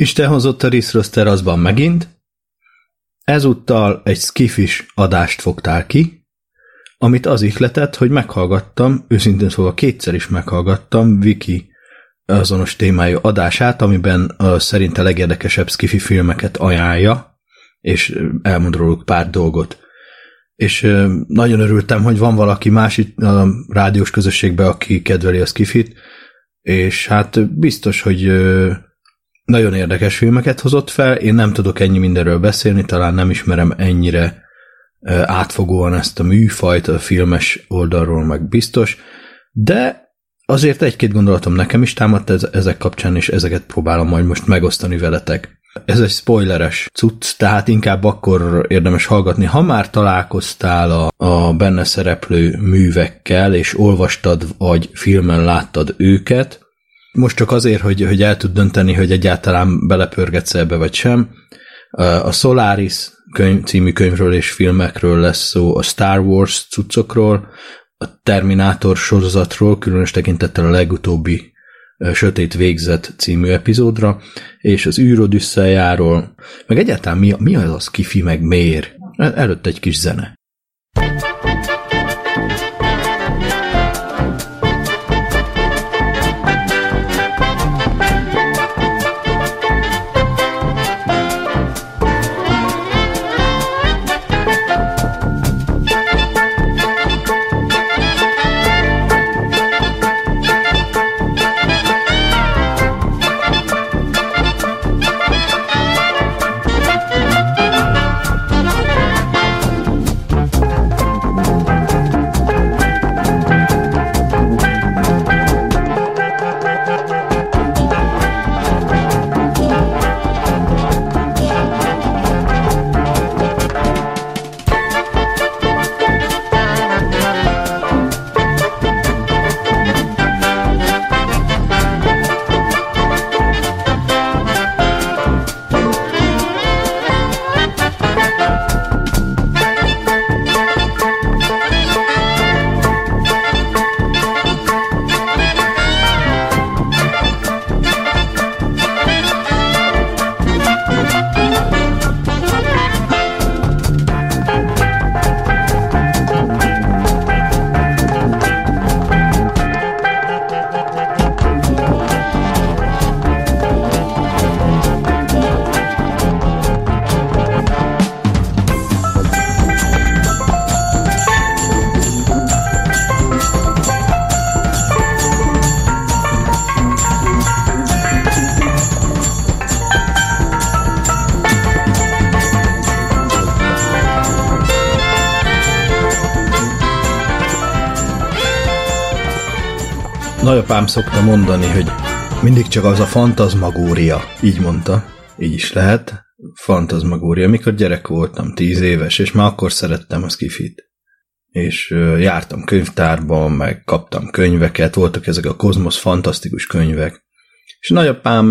Isten hozott a Riss teraszban megint. Ezúttal egy skifis adást fogtál ki, amit az ihletett, hogy meghallgattam, őszintén szóval kétszer is meghallgattam Viki azonos témájú adását, amiben szerinte legérdekesebb skifi filmeket ajánlja, és elmond róluk pár dolgot. És nagyon örültem, hogy van valaki más itt a rádiós közösségben, aki kedveli a skifit, és hát biztos, hogy nagyon érdekes filmeket hozott fel. Én nem tudok ennyi mindenről beszélni, talán nem ismerem ennyire átfogóan ezt a műfajt a filmes oldalról meg biztos, de azért egy-két gondolatom nekem is támadt ez, ezek kapcsán, és ezeket próbálom majd most megosztani veletek. Ez egy spoileres cucc, tehát inkább akkor érdemes hallgatni, ha már találkoztál a, a benne szereplő művekkel, és olvastad, vagy filmen láttad őket, most csak azért, hogy, hogy el tud dönteni, hogy egyáltalán belepörgetsz ebbe vagy sem. A Solaris könyv, című könyvről és filmekről lesz szó, a Star Wars cuccokról, a Terminátor sorozatról, különös tekintettel a legutóbbi Sötét Végzet című epizódra, és az űrodüsszejáról, meg egyáltalán mi, mi az az kifi, meg miért. Előtt egy kis zene. Nagyapám szokta mondani, hogy mindig csak az a fantazmagória. Így mondta. Így is lehet. Fantazmagória. Mikor gyerek voltam, tíz éves, és már akkor szerettem a skifit. És jártam könyvtárban, meg kaptam könyveket, voltak ezek a kozmosz fantasztikus könyvek. És nagyapám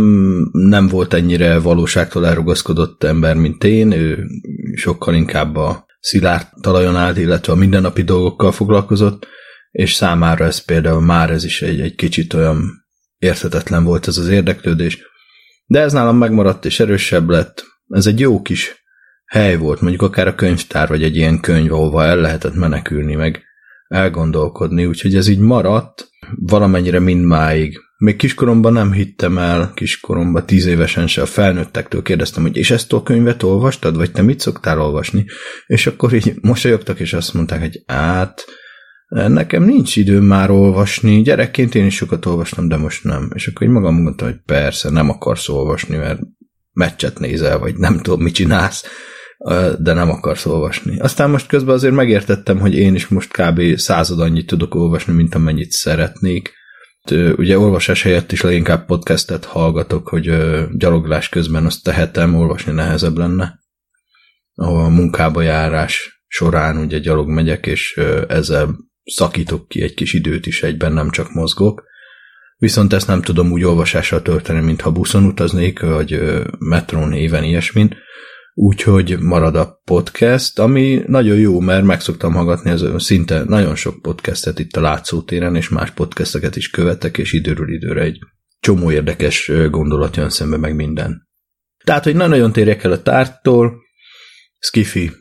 nem volt ennyire valóságtól elrugaszkodott ember, mint én, ő sokkal inkább a szilárd talajon állt, illetve a mindennapi dolgokkal foglalkozott, és számára ez például már ez is egy, egy kicsit olyan érthetetlen volt ez az érdeklődés. De ez nálam megmaradt és erősebb lett. Ez egy jó kis hely volt, mondjuk akár a könyvtár, vagy egy ilyen könyv, ahova el lehetett menekülni, meg elgondolkodni, úgyhogy ez így maradt valamennyire mindmáig. Még kiskoromban nem hittem el, kiskoromban, tíz évesen se a felnőttektől kérdeztem, hogy és ezt a könyvet olvastad, vagy te mit szoktál olvasni? És akkor így mosolyogtak, és azt mondták, hogy át, Nekem nincs időm már olvasni, gyerekként én is sokat olvastam, de most nem. És akkor így magam mondtam, hogy persze, nem akarsz olvasni, mert meccset nézel, vagy nem tudom, mit csinálsz, de nem akarsz olvasni. Aztán most közben azért megértettem, hogy én is most kb. század annyit tudok olvasni, mint amennyit szeretnék. Ugye olvasás helyett is leginkább podcastet hallgatok, hogy gyaloglás közben azt tehetem, olvasni nehezebb lenne. A munkába járás során ugye gyalog megyek, és ezzel szakítok ki egy kis időt is egyben, nem csak mozgok. Viszont ezt nem tudom úgy olvasással tölteni, mintha buszon utaznék, vagy metrón éven ilyesmin. Úgyhogy marad a podcast, ami nagyon jó, mert megszoktam hallgatni ez szinte nagyon sok podcastet itt a látszótéren, és más podcasteket is követek, és időről időre egy csomó érdekes gondolat jön szembe meg minden. Tehát, hogy nagyon térjek el a tártól, skifi.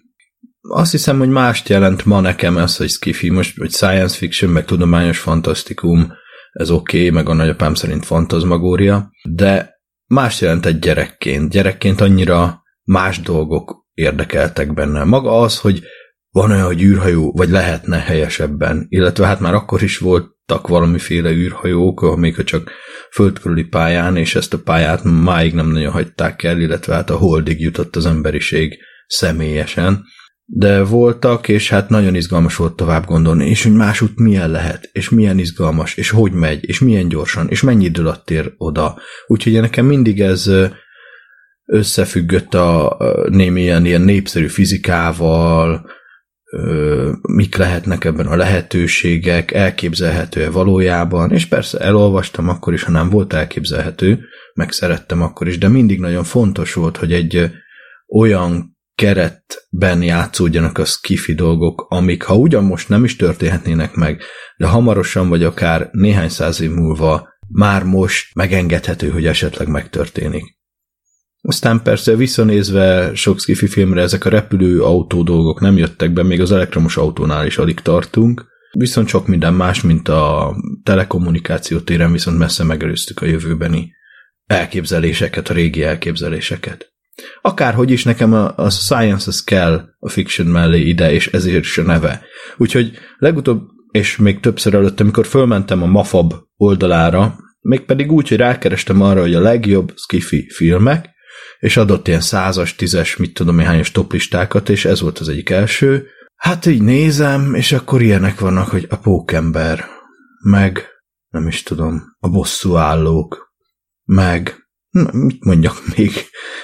Azt hiszem, hogy mást jelent ma nekem ez, hogy skifi, most, vagy science fiction, meg tudományos fantasztikum, ez oké, okay, meg a nagyapám szerint fantazmagória, de más jelent egy gyerekként. Gyerekként annyira más dolgok érdekeltek benne. Maga az, hogy van olyan, hogy űrhajó, vagy lehetne helyesebben, illetve hát már akkor is voltak valamiféle űrhajók, amik csak földkörüli pályán, és ezt a pályát máig nem nagyon hagyták el, illetve hát a holdig jutott az emberiség személyesen. De voltak, és hát nagyon izgalmas volt tovább gondolni, és hogy másút milyen lehet, és milyen izgalmas, és hogy megy, és milyen gyorsan, és mennyi idő alatt ér oda. Úgyhogy nekem mindig ez összefüggött a némi ilyen, ilyen népszerű fizikával, mik lehetnek ebben a lehetőségek, elképzelhető-e valójában, és persze elolvastam akkor is, ha nem volt elképzelhető, meg szerettem akkor is, de mindig nagyon fontos volt, hogy egy olyan keretben játszódjanak a skifi dolgok, amik ha ugyan most nem is történhetnének meg, de hamarosan vagy akár néhány száz év múlva már most megengedhető, hogy esetleg megtörténik. Aztán persze visszanézve sok skifi filmre ezek a repülő autó dolgok nem jöttek be, még az elektromos autónál is alig tartunk. Viszont sok minden más, mint a telekommunikáció téren viszont messze megelőztük a jövőbeni elképzeléseket, a régi elképzeléseket. Akárhogy is nekem a, a science az kell a fiction mellé ide, és ezért is a neve. Úgyhogy legutóbb, és még többször előtt, amikor fölmentem a Mafab oldalára, mégpedig úgy, hogy rákerestem arra, hogy a legjobb skifi filmek, és adott ilyen százas, tízes, mit tudom hányos toplistákat, és ez volt az egyik első. Hát így nézem, és akkor ilyenek vannak, hogy a pókember, meg nem is tudom, a bosszú állók, meg na, mit mondjak még.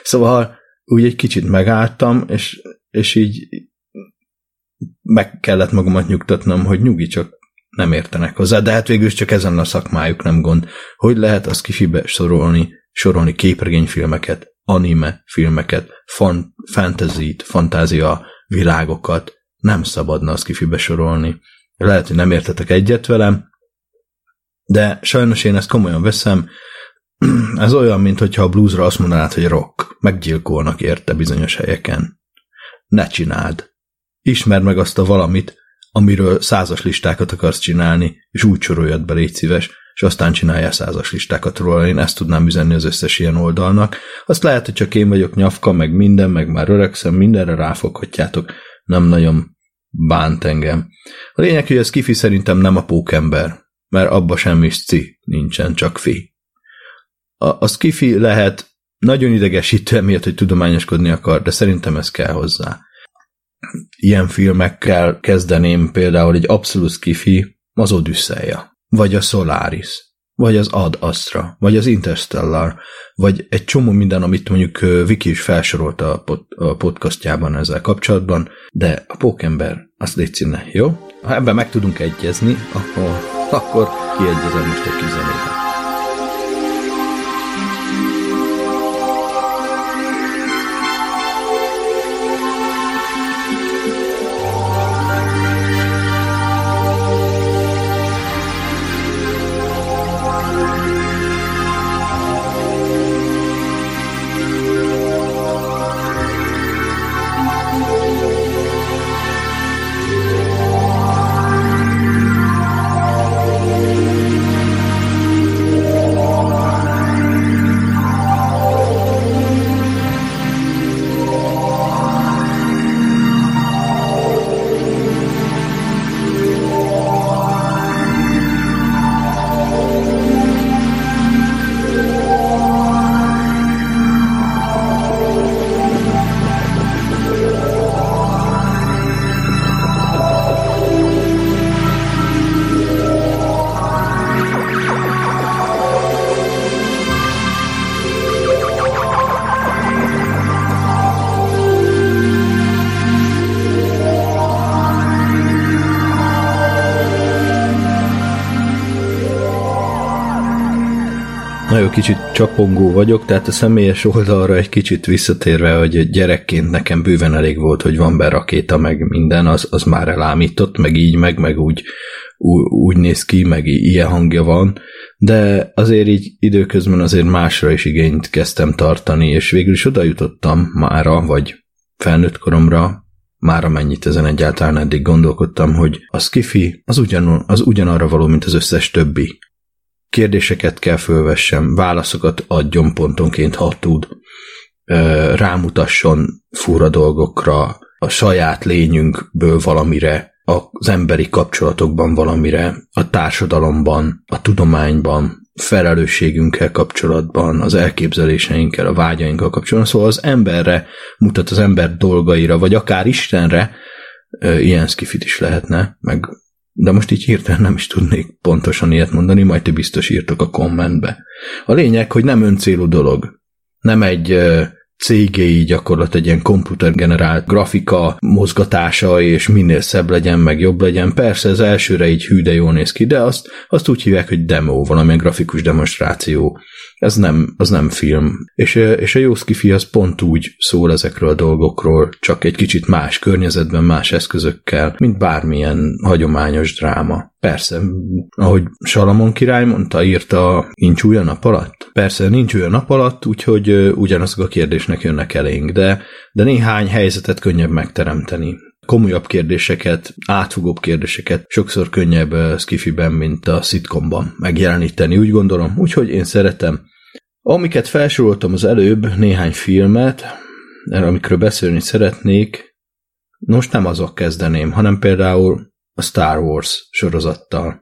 Szóval úgy egy kicsit megálltam, és, és így meg kellett magamat nyugtatnom, hogy nyugi, csak nem értenek hozzá, de hát végül csak ezen a szakmájuk nem gond. Hogy lehet az kifibe sorolni, sorolni képregényfilmeket, anime filmeket, fan, fantasy-t, fantázia világokat nem szabadna azt kifibe sorolni. Lehet, hogy nem értetek egyet velem, de sajnos én ezt komolyan veszem. Ez olyan, mint hogyha a bluesra azt mondanád, hogy rock. Meggyilkolnak érte bizonyos helyeken. Ne csináld. Ismerd meg azt a valamit, amiről százas listákat akarsz csinálni, és úgy soroljad be, légy szíves, és aztán csinálja százas listákat róla. Én ezt tudnám üzenni az összes ilyen oldalnak. Azt lehet, hogy csak én vagyok nyafka, meg minden, meg már öregszem, mindenre ráfoghatjátok. Nem nagyon bánt engem. A lényeg, hogy ez kifi szerintem nem a pókember, mert abba semmi ci nincsen, csak fi. A, a skifi lehet nagyon idegesítő emiatt, hogy tudományoskodni akar, de szerintem ez kell hozzá. Ilyen filmekkel kezdeném például egy abszolút skifi, az Odüsszeja vagy a Solaris, vagy az Ad Astra, vagy az Interstellar, vagy egy csomó minden, amit mondjuk Viki is felsorolt a, pod, a podcastjában ezzel kapcsolatban, de a pókember, azt légy színe, jó? Ha ebben meg tudunk egyezni, akkor, akkor kiegyezem most egy kis zenében. Kicsit csapongó vagyok, tehát a személyes oldalra egy kicsit visszatérve, hogy gyerekként nekem bőven elég volt, hogy van be rakéta, meg minden, az, az már elámított, meg így, meg, meg úgy, úgy néz ki, meg ilyen hangja van, de azért így időközben azért másra is igényt kezdtem tartani, és végül is oda jutottam mára, vagy felnőtt koromra, már amennyit ezen egyáltalán eddig gondolkodtam, hogy a skifi az, ugyan, az ugyanarra való, mint az összes többi. Kérdéseket kell fölvessem, válaszokat adjon pontonként, ha tud, rámutasson fura dolgokra, a saját lényünkből valamire, az emberi kapcsolatokban valamire, a társadalomban, a tudományban, felelősségünkkel kapcsolatban, az elképzeléseinkkel, a vágyainkkal kapcsolatban, szóval az emberre mutat az ember dolgaira, vagy akár Istenre, ilyen skifit is lehetne, meg de most így hirtelen nem is tudnék pontosan ilyet mondani, majd ti biztos írtok a kommentbe. A lényeg, hogy nem öncélú dolog. Nem egy cégéi gyakorlat egy ilyen komputergenerált grafika mozgatása, és minél szebb legyen, meg jobb legyen. Persze ez elsőre így hű, de jól néz ki, de azt, azt úgy hívják, hogy demo, valamilyen grafikus demonstráció. Ez nem, az nem film. És, és a jó skifi az pont úgy szól ezekről a dolgokról, csak egy kicsit más környezetben, más eszközökkel, mint bármilyen hagyományos dráma. Persze, ahogy Salamon király mondta, írta, nincs új a nap alatt? Persze, nincs új a nap alatt, úgyhogy ugyanazok a kérdésnek jönnek elénk, de, de néhány helyzetet könnyebb megteremteni. Komolyabb kérdéseket, átfogóbb kérdéseket sokszor könnyebb skifiben, mint a szitkomban megjeleníteni, úgy gondolom. Úgyhogy én szeretem. Amiket felsoroltam az előbb, néhány filmet, amikről beszélni szeretnék, most nem azok kezdeném, hanem például a Star Wars sorozattal.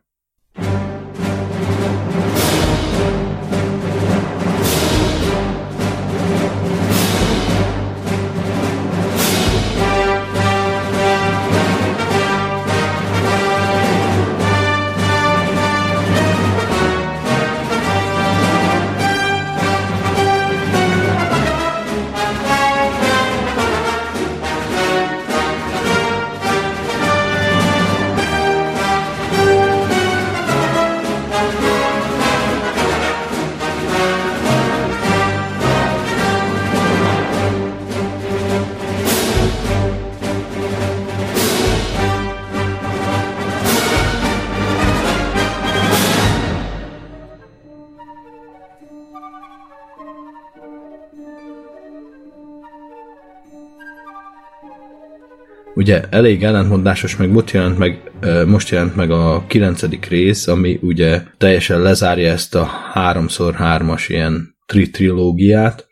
Ugye elég ellentmondásos, meg most jelent meg, most jelent meg a kilencedik rész, ami ugye teljesen lezárja ezt a háromszor hármas ilyen tri-trilógiát,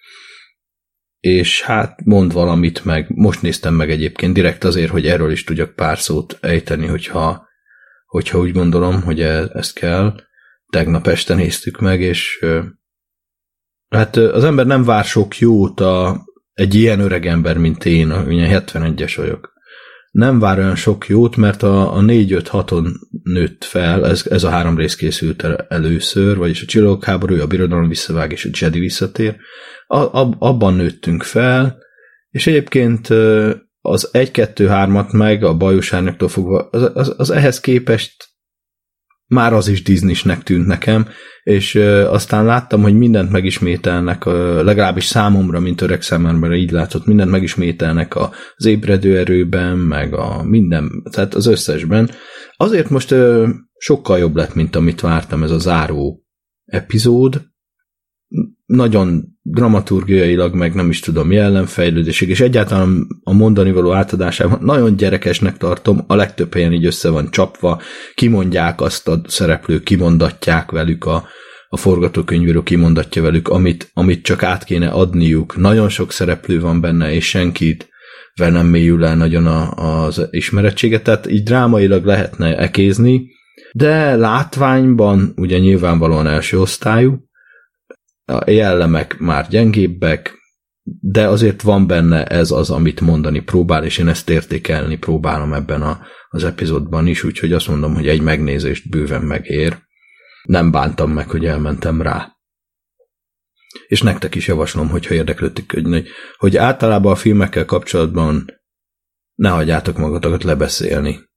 és hát mond valamit meg, most néztem meg egyébként direkt azért, hogy erről is tudjak pár szót ejteni, hogyha, hogyha úgy gondolom, hogy e, ezt kell. Tegnap este néztük meg, és hát az ember nem vár sok jót a, egy ilyen öreg ember, mint én, ugye 71-es vagyok nem vár olyan sok jót, mert a, a 4-5-6-on nőtt fel, ez, ez a három rész készült el először, vagyis a Csillagok háborúja, a Birodalom visszavág és a Jedi visszatér. A, a, abban nőttünk fel, és egyébként az 1-2-3-at meg a bajos fogva, az, az, az ehhez képest már az is Disneynek tűnt nekem, és aztán láttam, hogy mindent megismételnek, ö, legalábbis számomra, mint öreg szememre így látott, mindent megismételnek az ébredő erőben, meg a minden, tehát az összesben. Azért most sokkal jobb lett, mint amit vártam ez a záró epizód, nagyon dramaturgiailag, meg nem is tudom, jellemfejlődésig, és egyáltalán a mondani való átadásában nagyon gyerekesnek tartom, a legtöbb helyen így össze van csapva, kimondják azt a szereplők, kimondatják velük a, a forgatókönyvíró kimondatja velük, amit, amit csak át kéne adniuk. Nagyon sok szereplő van benne, és senkit vel nem mélyül el nagyon a, az ismerettséget, tehát így drámailag lehetne ekézni, de látványban ugye nyilvánvalóan első osztályú, a jellemek már gyengébbek, de azért van benne ez az, amit mondani próbál, és én ezt értékelni próbálom ebben a, az epizódban is, úgyhogy azt mondom, hogy egy megnézést bőven megér. Nem bántam meg, hogy elmentem rá. És nektek is javaslom, hogyha érdeklődik, hogy, hogy általában a filmekkel kapcsolatban ne hagyjátok magatokat lebeszélni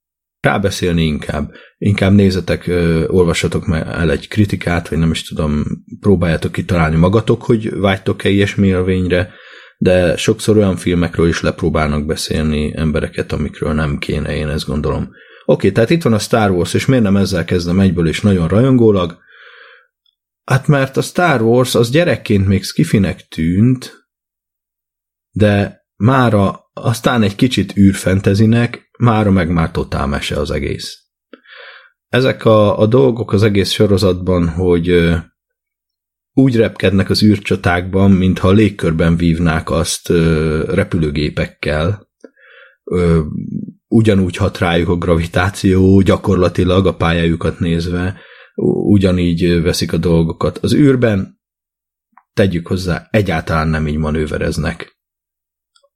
rábeszélni inkább. Inkább nézzetek, olvassatok el egy kritikát, vagy nem is tudom, próbáljátok kitalálni magatok, hogy vágytok-e ilyesmi élvényre, de sokszor olyan filmekről is lepróbálnak beszélni embereket, amikről nem kéne, én ezt gondolom. Oké, tehát itt van a Star Wars, és miért nem ezzel kezdem egyből, és nagyon rajongólag? Hát mert a Star Wars az gyerekként még skifinek tűnt, de mára aztán egy kicsit űrfentezinek, mára meg már totál mese az egész. Ezek a, a dolgok az egész sorozatban, hogy úgy repkednek az űrcsatákban, mintha a légkörben vívnák azt repülőgépekkel, ugyanúgy hat rájuk a gravitáció, gyakorlatilag a pályájukat nézve, ugyanígy veszik a dolgokat. Az űrben, tegyük hozzá, egyáltalán nem így manővereznek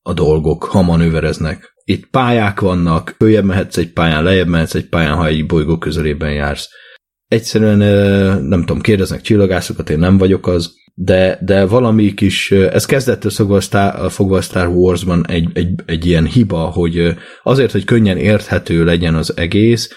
a dolgok, ha manővereznek. Itt pályák vannak, följebb mehetsz egy pályán, lejjebb mehetsz egy pályán, ha egy bolygó közelében jársz. Egyszerűen nem tudom, kérdeznek csillagászokat, én nem vagyok az, de, de valami kis, ez kezdettől fogva a Star, Wars-ban egy, egy, egy ilyen hiba, hogy azért, hogy könnyen érthető legyen az egész,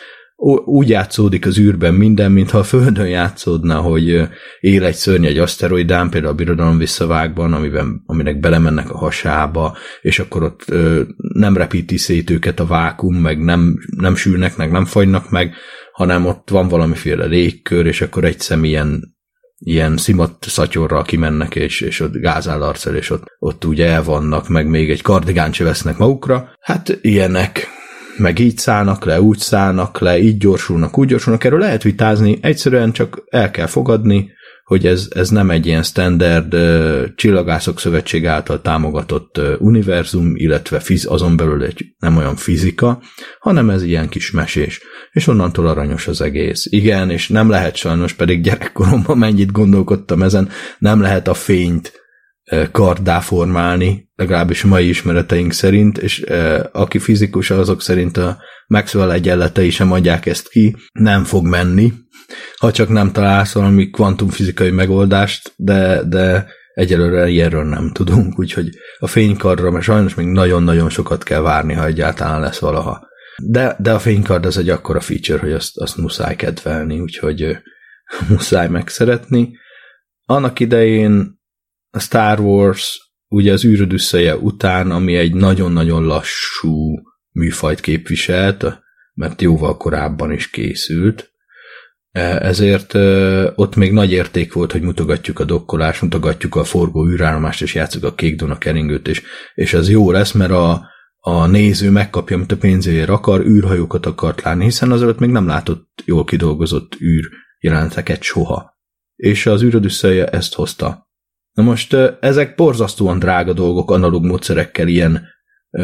úgy játszódik az űrben minden, mintha a Földön játszódna, hogy él egy szörny egy aszteroidán, például a Birodalom visszavágban, amiben, aminek belemennek a hasába, és akkor ott ö, nem repíti szét őket a vákum, meg nem, nem sülnek, meg nem fagynak meg, hanem ott van valamiféle légkör, és akkor egy szem ilyen, ilyen szimat szatyorral kimennek, és, és ott gázál és ott, ott úgy el vannak, meg még egy kardigánt vesznek magukra. Hát ilyenek meg így szállnak le, úgy szállnak le, így gyorsulnak, úgy gyorsulnak, erről lehet vitázni, egyszerűen csak el kell fogadni, hogy ez, ez nem egy ilyen standard csillagászok szövetség által támogatott univerzum, illetve fiz, azon belül egy nem olyan fizika, hanem ez ilyen kis mesés. És onnantól aranyos az egész. Igen, és nem lehet sajnos, pedig gyerekkoromban mennyit gondolkodtam ezen, nem lehet a fényt karddá formálni, legalábbis mai ismereteink szerint, és aki fizikus, azok szerint a Maxwell egyenletei sem adják ezt ki, nem fog menni, ha csak nem találsz valami kvantumfizikai megoldást, de, de egyelőre ilyenről nem tudunk, úgyhogy a fénykardra, mert sajnos még nagyon-nagyon sokat kell várni, ha egyáltalán lesz valaha. De, de a fénykard az egy akkora feature, hogy azt, azt muszáj kedvelni, úgyhogy muszáj megszeretni. Annak idején a Star Wars ugye az űrödüsszeje után, ami egy nagyon-nagyon lassú műfajt képviselt, mert jóval korábban is készült, e, ezért e, ott még nagy érték volt, hogy mutogatjuk a dokkolást, mutogatjuk a forgó űrállomást, és játszuk a kék a keringőt, és, és ez jó lesz, mert a, a néző megkapja, amit a pénzéért akar, űrhajókat akart látni, hiszen azelőtt még nem látott jól kidolgozott űr jeleneteket soha. És az űrödüsszeje ezt hozta. Na most ezek borzasztóan drága dolgok analóg módszerekkel ilyen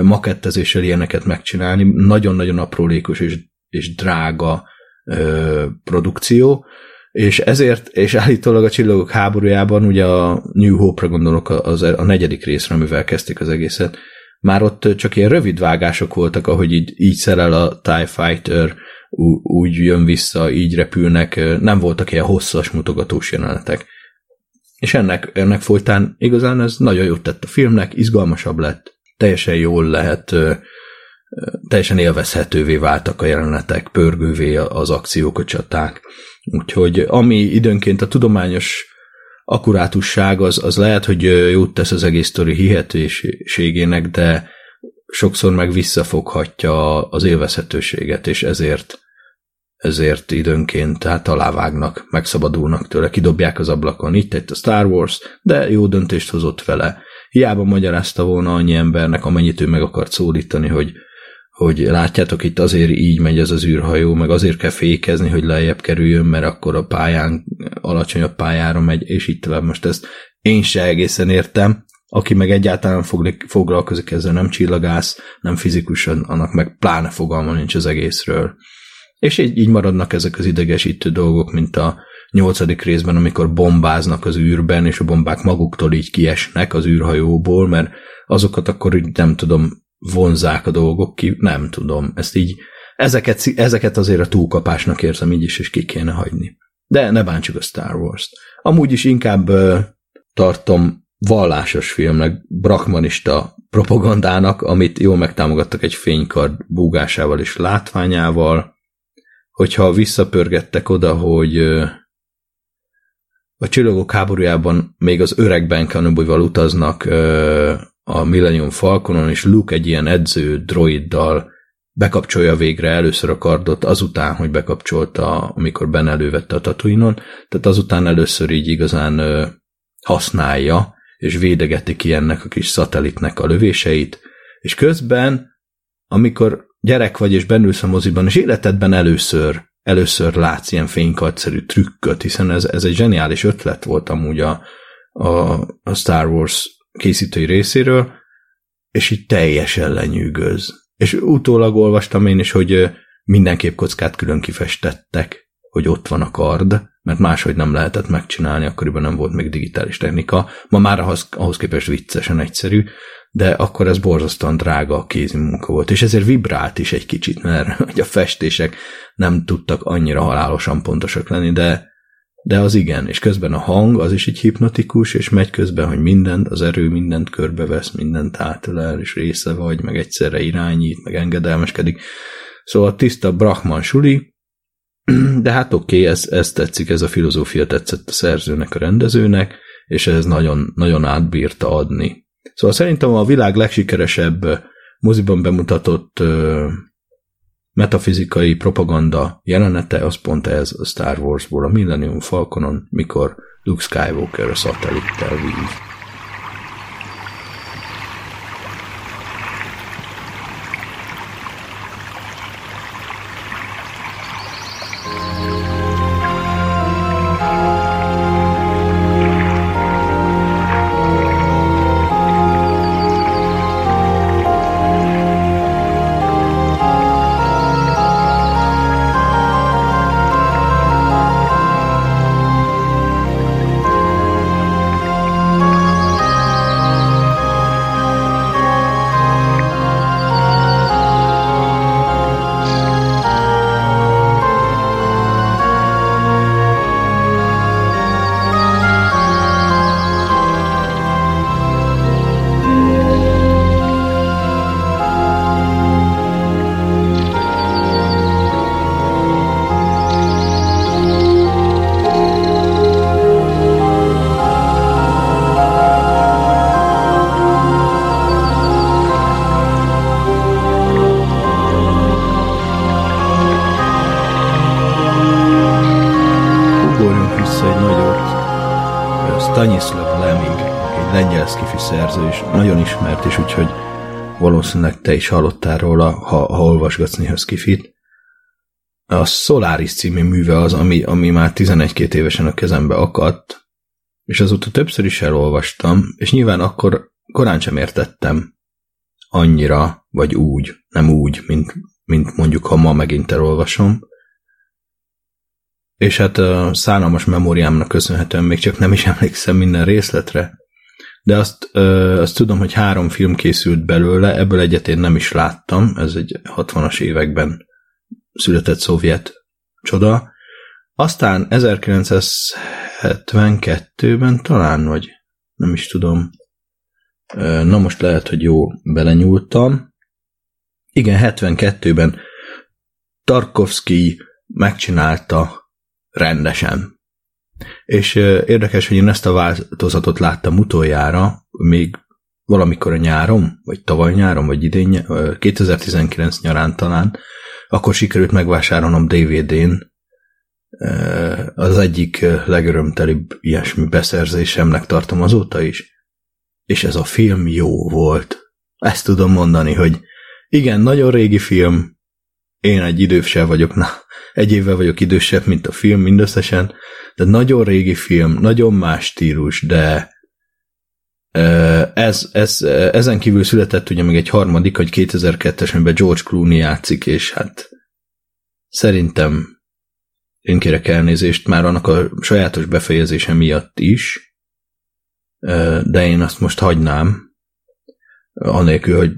makettezéssel ilyeneket megcsinálni, nagyon-nagyon aprólékos és, és drága ö, produkció, és ezért, és állítólag a csillagok háborújában, ugye a New Hope-ra gondolok, az, a negyedik részre, amivel kezdték az egészet, már ott csak ilyen rövid vágások voltak, ahogy így, így szerel a TIE Fighter, úgy jön vissza, így repülnek, nem voltak ilyen hosszas mutogatós jelenetek. És ennek, ennek folytán igazán ez nagyon jót tett a filmnek, izgalmasabb lett, teljesen jól lehet, teljesen élvezhetővé váltak a jelenetek, pörgővé az akciók, a csaták. Úgyhogy ami időnként a tudományos akkurátusság az, az lehet, hogy jót tesz az egész sztori hihetőségének, de sokszor meg visszafoghatja az élvezhetőséget, és ezért ezért időnként hát alávágnak, megszabadulnak tőle, kidobják az ablakon. Itt egy a Star Wars, de jó döntést hozott vele. Hiába magyarázta volna annyi embernek, amennyit ő meg akart szólítani, hogy, hogy látjátok, itt azért így megy ez az űrhajó, meg azért kell fékezni, hogy lejjebb kerüljön, mert akkor a pályán, alacsonyabb pályára megy, és itt tovább. Most ezt én se egészen értem, aki meg egyáltalán foglalkozik ezzel, nem csillagász, nem fizikus, annak meg pláne fogalma nincs az egészről. És így, így maradnak ezek az idegesítő dolgok, mint a nyolcadik részben, amikor bombáznak az űrben, és a bombák maguktól így kiesnek az űrhajóból, mert azokat akkor így nem tudom, vonzák a dolgok ki, nem tudom. Ezt így, ezeket, ezeket azért a túlkapásnak érzem így is, és ki kéne hagyni. De ne bántsuk a Star Wars-t. Amúgy is inkább uh, tartom vallásos filmnek, brakmanista propagandának, amit jól megtámogattak egy fénykard búgásával és látványával, hogyha visszapörgettek oda, hogy a csillagok háborújában még az öreg Ben Kenobi-val utaznak a Millennium Falconon, és Luke egy ilyen edző droiddal bekapcsolja végre először a kardot, azután, hogy bekapcsolta, amikor Ben elővette a Tatooine-on, tehát azután először így igazán használja, és védegeti ki ennek a kis szatellitnek a lövéseit, és közben, amikor gyerek vagy és bennülsz a moziban, és életedben először, először látsz ilyen fénykartszerű trükköt, hiszen ez, ez egy zseniális ötlet volt amúgy a, a, a Star Wars készítői részéről, és így teljesen lenyűgöz. És utólag olvastam én is, hogy minden képkockát külön kifestettek, hogy ott van a kard, mert máshogy nem lehetett megcsinálni, akkoriban nem volt még digitális technika. Ma már ahhoz, ahhoz képest viccesen egyszerű, de akkor ez borzasztóan drága a kézi munka volt, és ezért vibrált is egy kicsit, mert hogy a festések nem tudtak annyira halálosan pontosak lenni, de, de az igen, és közben a hang az is egy hipnotikus, és megy közben, hogy mindent, az erő mindent körbevesz, mindent átölel, és része vagy, meg egyszerre irányít, meg engedelmeskedik. Szóval tiszta Brahman suli, de hát oké, okay, ez, ez tetszik, ez a filozófia tetszett a szerzőnek, a rendezőnek, és ez nagyon, nagyon átbírta adni Szóval szerintem a világ legsikeresebb moziban bemutatott metafizikai propaganda jelenete az pont ez a Star Warsból, a Millennium Falconon, mikor Luke Skywalker a szatellittel vív. Valószínűleg te is hallottál róla, ha, ha olvasgatsz néha Skifit. A Solaris című műve az, ami, ami már 11-2 évesen a kezembe akadt, és azóta többször is elolvastam, és nyilván akkor korán sem értettem annyira, vagy úgy, nem úgy, mint, mint mondjuk, ha ma megint elolvasom. És hát a szállalmas memóriámnak köszönhetően még csak nem is emlékszem minden részletre, de azt, ö, azt tudom, hogy három film készült belőle, ebből egyet én nem is láttam, ez egy 60-as években született szovjet csoda. Aztán 1972-ben talán, vagy nem is tudom, na most lehet, hogy jó belenyúltam. Igen, 72-ben Tarkovsky megcsinálta rendesen. És érdekes, hogy én ezt a változatot láttam utoljára, még valamikor a nyáron, vagy tavaly nyáron, vagy idén, 2019 nyarán talán, akkor sikerült megvásárolnom DVD-n az egyik legörömtelibb ilyesmi beszerzésemnek tartom azóta is. És ez a film jó volt. Ezt tudom mondani, hogy igen, nagyon régi film, én egy idősebb vagyok, na, egy évvel vagyok idősebb, mint a film mindösszesen, de nagyon régi film, nagyon más stílus, de ez, ez, ezen kívül született ugye még egy harmadik, hogy 2002-es, amiben George Clooney játszik, és hát szerintem én kérek elnézést már annak a sajátos befejezése miatt is, de én azt most hagynám, anélkül, hogy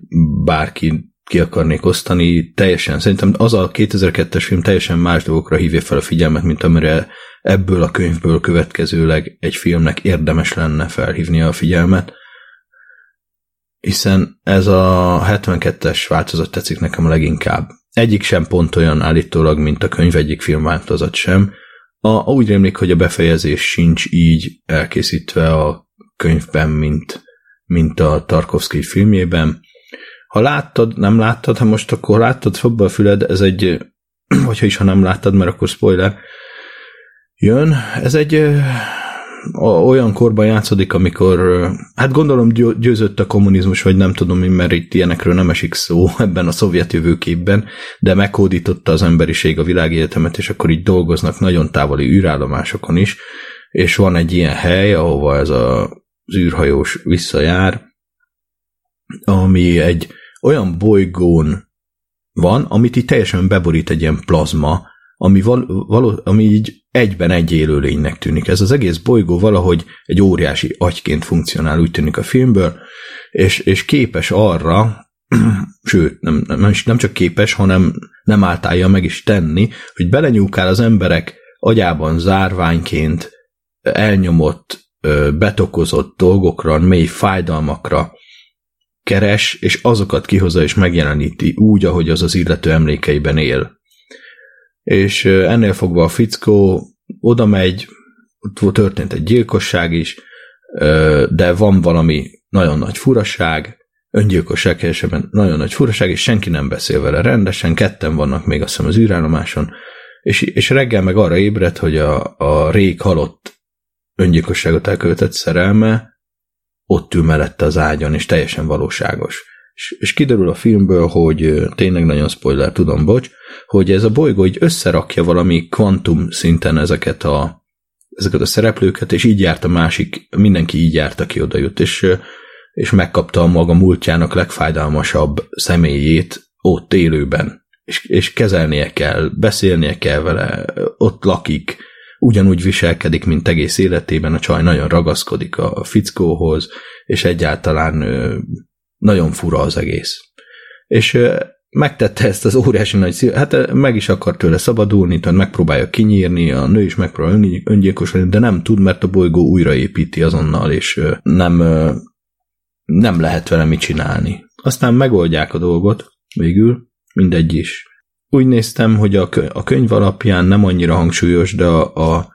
bárki ki akarnék osztani, teljesen, szerintem az a 2002-es film teljesen más dolgokra hívja fel a figyelmet, mint amire ebből a könyvből következőleg egy filmnek érdemes lenne felhívni a figyelmet, hiszen ez a 72-es változat tetszik nekem leginkább. Egyik sem pont olyan állítólag, mint a könyv egyik filmváltozat sem. A, úgy rémlik, hogy a befejezés sincs így elkészítve a könyvben, mint, mint a Tarkovsky filmjében, ha láttad, nem láttad, ha most akkor láttad, fogd a füled, ez egy, vagy ha is, ha nem láttad, mert akkor spoiler, jön, ez egy olyan korban játszódik, amikor, hát gondolom győzött a kommunizmus, vagy nem tudom mi, mert itt ilyenekről nem esik szó ebben a szovjet jövőképben, de meghódította az emberiség a világegyetemet, és akkor így dolgoznak nagyon távoli űrállomásokon is, és van egy ilyen hely, ahova ez a, az űrhajós visszajár, ami egy olyan bolygón van, amit így teljesen beborít egy ilyen plazma, ami, val, való, ami így egyben egy élőlénynek tűnik. Ez az egész bolygó valahogy egy óriási agyként funkcionál, úgy tűnik a filmből, és, és képes arra, sőt, nem, nem, nem csak képes, hanem nem általja meg is tenni, hogy belenyúkál az emberek agyában zárványként elnyomott, betokozott dolgokra, mély fájdalmakra keres, és azokat kihozza és megjeleníti úgy, ahogy az az illető emlékeiben él és ennél fogva a fickó oda megy, ott történt egy gyilkosság is, de van valami nagyon nagy furaság, öngyilkosság helyesebben nagyon nagy furaság, és senki nem beszél vele rendesen, ketten vannak még azt hiszem az űrállomáson, és, és reggel meg arra ébred, hogy a, a rég halott öngyilkosságot elkövetett szerelme ott ül mellette az ágyon, és teljesen valóságos. És, és kiderül a filmből, hogy tényleg nagyon spoiler, tudom, bocs, hogy ez a bolygó így összerakja valami kvantum szinten ezeket a, ezeket a szereplőket, és így járt a másik, mindenki így járt, aki oda jut, és, és megkapta a maga múltjának legfájdalmasabb személyét ott élőben, és, és kezelnie kell, beszélnie kell vele, ott lakik, ugyanúgy viselkedik, mint egész életében, a csaj nagyon ragaszkodik a fickóhoz, és egyáltalán nagyon fura az egész. És megtette ezt az óriási nagy szív, hát meg is akar tőle szabadulni, tehát megpróbálja kinyírni, a nő is megpróbál öngyilkosolni, de nem tud, mert a bolygó újraépíti azonnal, és nem, nem lehet vele mit csinálni. Aztán megoldják a dolgot, végül, mindegy is. Úgy néztem, hogy a, a könyv alapján nem annyira hangsúlyos, de a, a,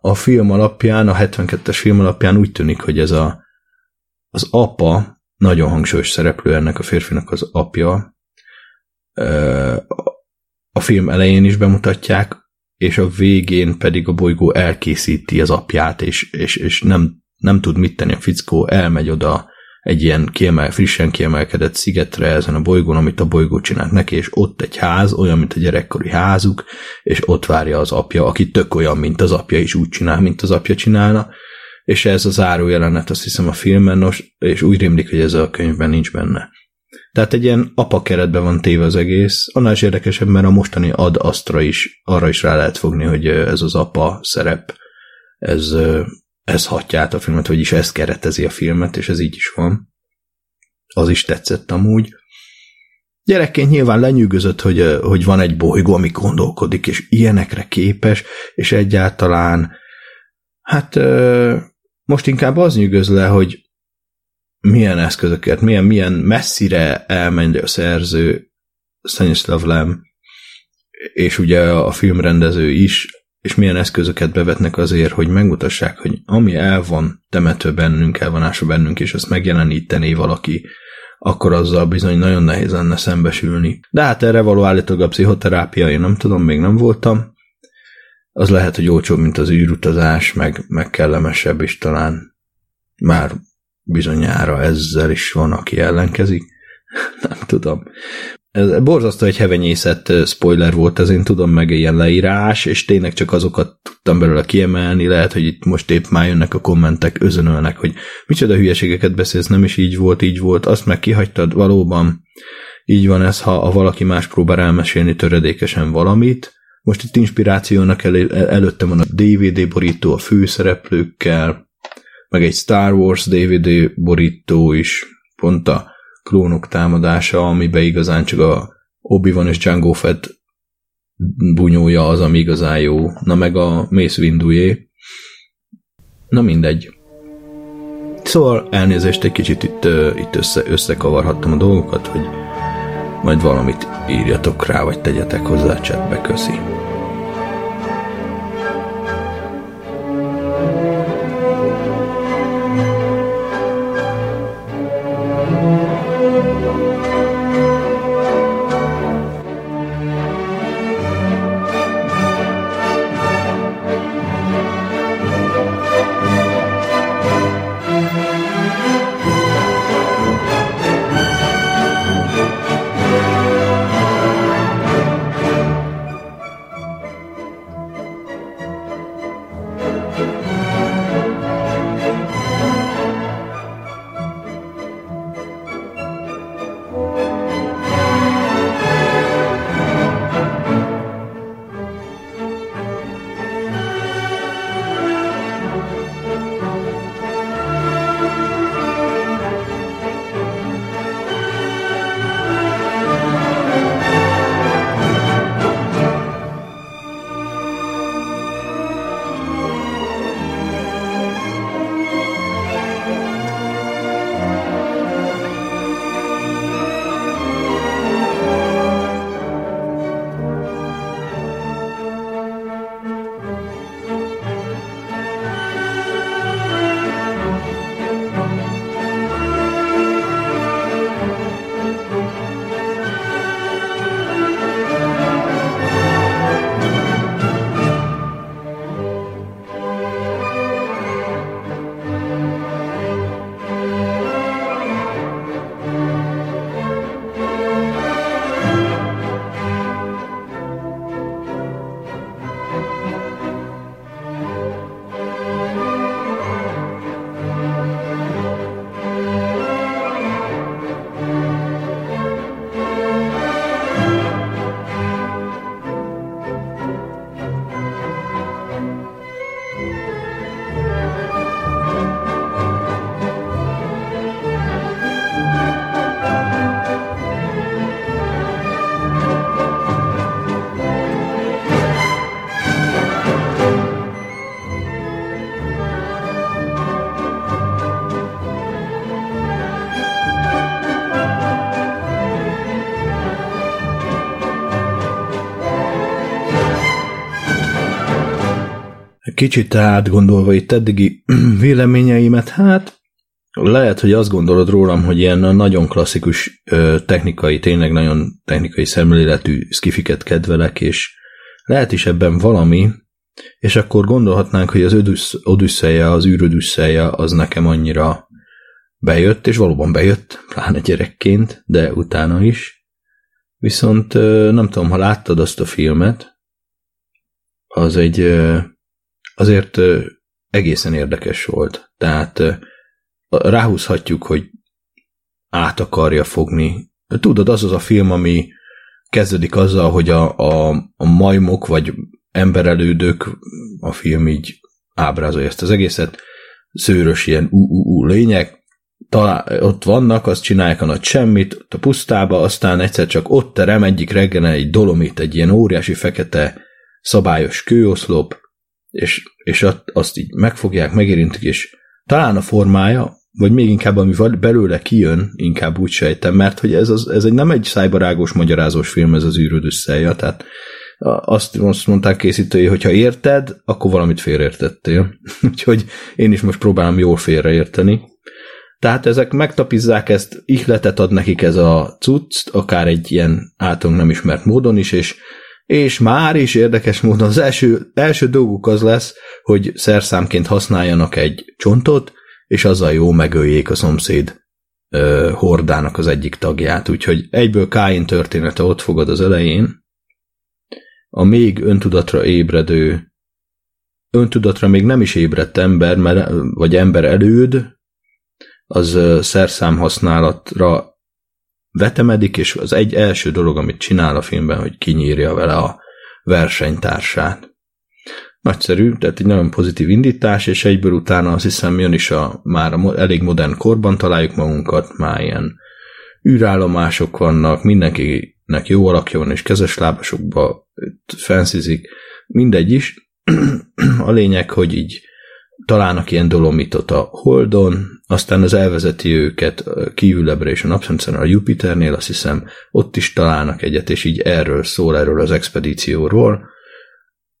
a film alapján, a 72-es film alapján úgy tűnik, hogy ez a, az apa nagyon hangsúlyos szereplő ennek a férfinak az apja. A film elején is bemutatják, és a végén pedig a bolygó elkészíti az apját, és, és, és nem, nem tud mit tenni a fickó, elmegy oda egy ilyen kiemel, frissen kiemelkedett szigetre ezen a bolygón, amit a bolygó csinált neki, és ott egy ház, olyan, mint a gyerekkori házuk, és ott várja az apja, aki tök olyan, mint az apja, és úgy csinál, mint az apja csinálna, és ez az jelenet, azt hiszem a filmben, nos, és úgy rémlik, hogy ez a könyvben nincs benne. Tehát egy ilyen apa keretben van téve az egész, annál is érdekesebb, mert a mostani ad Astra is arra is rá lehet fogni, hogy ez az apa szerep, ez, ez hatja át a filmet, vagyis ez keretezi a filmet, és ez így is van. Az is tetszett amúgy. Gyerekként nyilván lenyűgözött, hogy, hogy van egy bolygó, ami gondolkodik, és ilyenekre képes, és egyáltalán hát most inkább az nyűgöz le, hogy milyen eszközöket, milyen, milyen messzire elmegy a szerző Stanislav Lem, és ugye a filmrendező is, és milyen eszközöket bevetnek azért, hogy megmutassák, hogy ami el van temető bennünk, elvonása bennünk, és azt megjelenítené valaki, akkor azzal bizony nagyon nehéz lenne szembesülni. De hát erre való állítólag a pszichoterápia, én nem tudom, még nem voltam, az lehet, hogy olcsóbb, mint az űrutazás, meg, meg kellemesebb is talán. Már bizonyára ezzel is van, aki ellenkezik. Nem tudom. Ez borzasztó egy hevenyészet spoiler volt, ez én tudom meg ilyen leírás, és tényleg csak azokat tudtam belőle kiemelni, lehet, hogy itt most épp már jönnek a kommentek, özönölnek, hogy micsoda hülyeségeket beszélsz, nem is így volt, így volt, azt meg kihagytad, valóban így van ez, ha a valaki más próbál elmesélni töredékesen valamit, most itt inspirációnak el, előttem van a DVD borító a főszereplőkkel, meg egy Star Wars DVD borító is, pont a klónok támadása, amiben igazán csak a Obi-Wan és Django Fett bunyója az, ami igazán jó. Na meg a Mace Windué. Na mindegy. Szóval elnézést egy kicsit itt, itt össze, összekavarhattam a dolgokat, hogy majd valamit írjatok rá, vagy tegyetek hozzá a chatbe, köszi. Kicsit átgondolva itt eddigi véleményeimet, hát lehet, hogy azt gondolod rólam, hogy ilyen nagyon klasszikus technikai, tényleg nagyon technikai szemléletű skifiket kedvelek, és lehet is ebben valami, és akkor gondolhatnánk, hogy az Odüsszeja, az űrödüsszeja az nekem annyira bejött, és valóban bejött, pláne gyerekként, de utána is. Viszont nem tudom, ha láttad azt a filmet, az egy azért egészen érdekes volt. Tehát ráhúzhatjuk, hogy át akarja fogni. Tudod, az az a film, ami kezdődik azzal, hogy a, a, a majmok vagy emberelődők, a film így ábrázolja ezt az egészet, szőrös ilyen ú lények, talál, ott vannak, azt csinálják a nagy semmit, ott a pusztába, aztán egyszer csak ott terem egyik reggel egy dolomit, egy ilyen óriási fekete szabályos kőoszlop, és, és azt így megfogják, megérintik, és talán a formája, vagy még inkább ami belőle kijön, inkább úgy sejtem, mert hogy ez, az, ez egy nem egy szájbarágos, magyarázós film, ez az űröd összeja, tehát azt, azt mondták készítői, hogy ha érted, akkor valamit félreértettél. Úgyhogy én is most próbálom jól félreérteni. Tehát ezek megtapizzák ezt, ihletet ad nekik ez a cucc, akár egy ilyen általunk nem ismert módon is, és és már is érdekes módon az első, első dolguk az lesz, hogy szerszámként használjanak egy csontot, és azzal jó megöljék a szomszéd ö, hordának az egyik tagját. Úgyhogy egyből Káin története ott fogad az elején. A még öntudatra ébredő, öntudatra még nem is ébredt ember, mert, vagy ember előd, az szerszám használatra vetemedik, és az egy első dolog, amit csinál a filmben, hogy kinyírja vele a versenytársát. Nagyszerű, tehát egy nagyon pozitív indítás, és egyből utána azt hiszem jön is a már a elég modern korban találjuk magunkat, már ilyen űrállomások vannak, mindenkinek jó alakja van, és kezes lábasokba fenszizik, mindegy is. a lényeg, hogy így találnak ilyen dolomitot a Holdon, aztán az elvezeti őket kívülebbre és a napszemszen a Jupiternél, azt hiszem, ott is találnak egyet, és így erről szól, erről az expedícióról,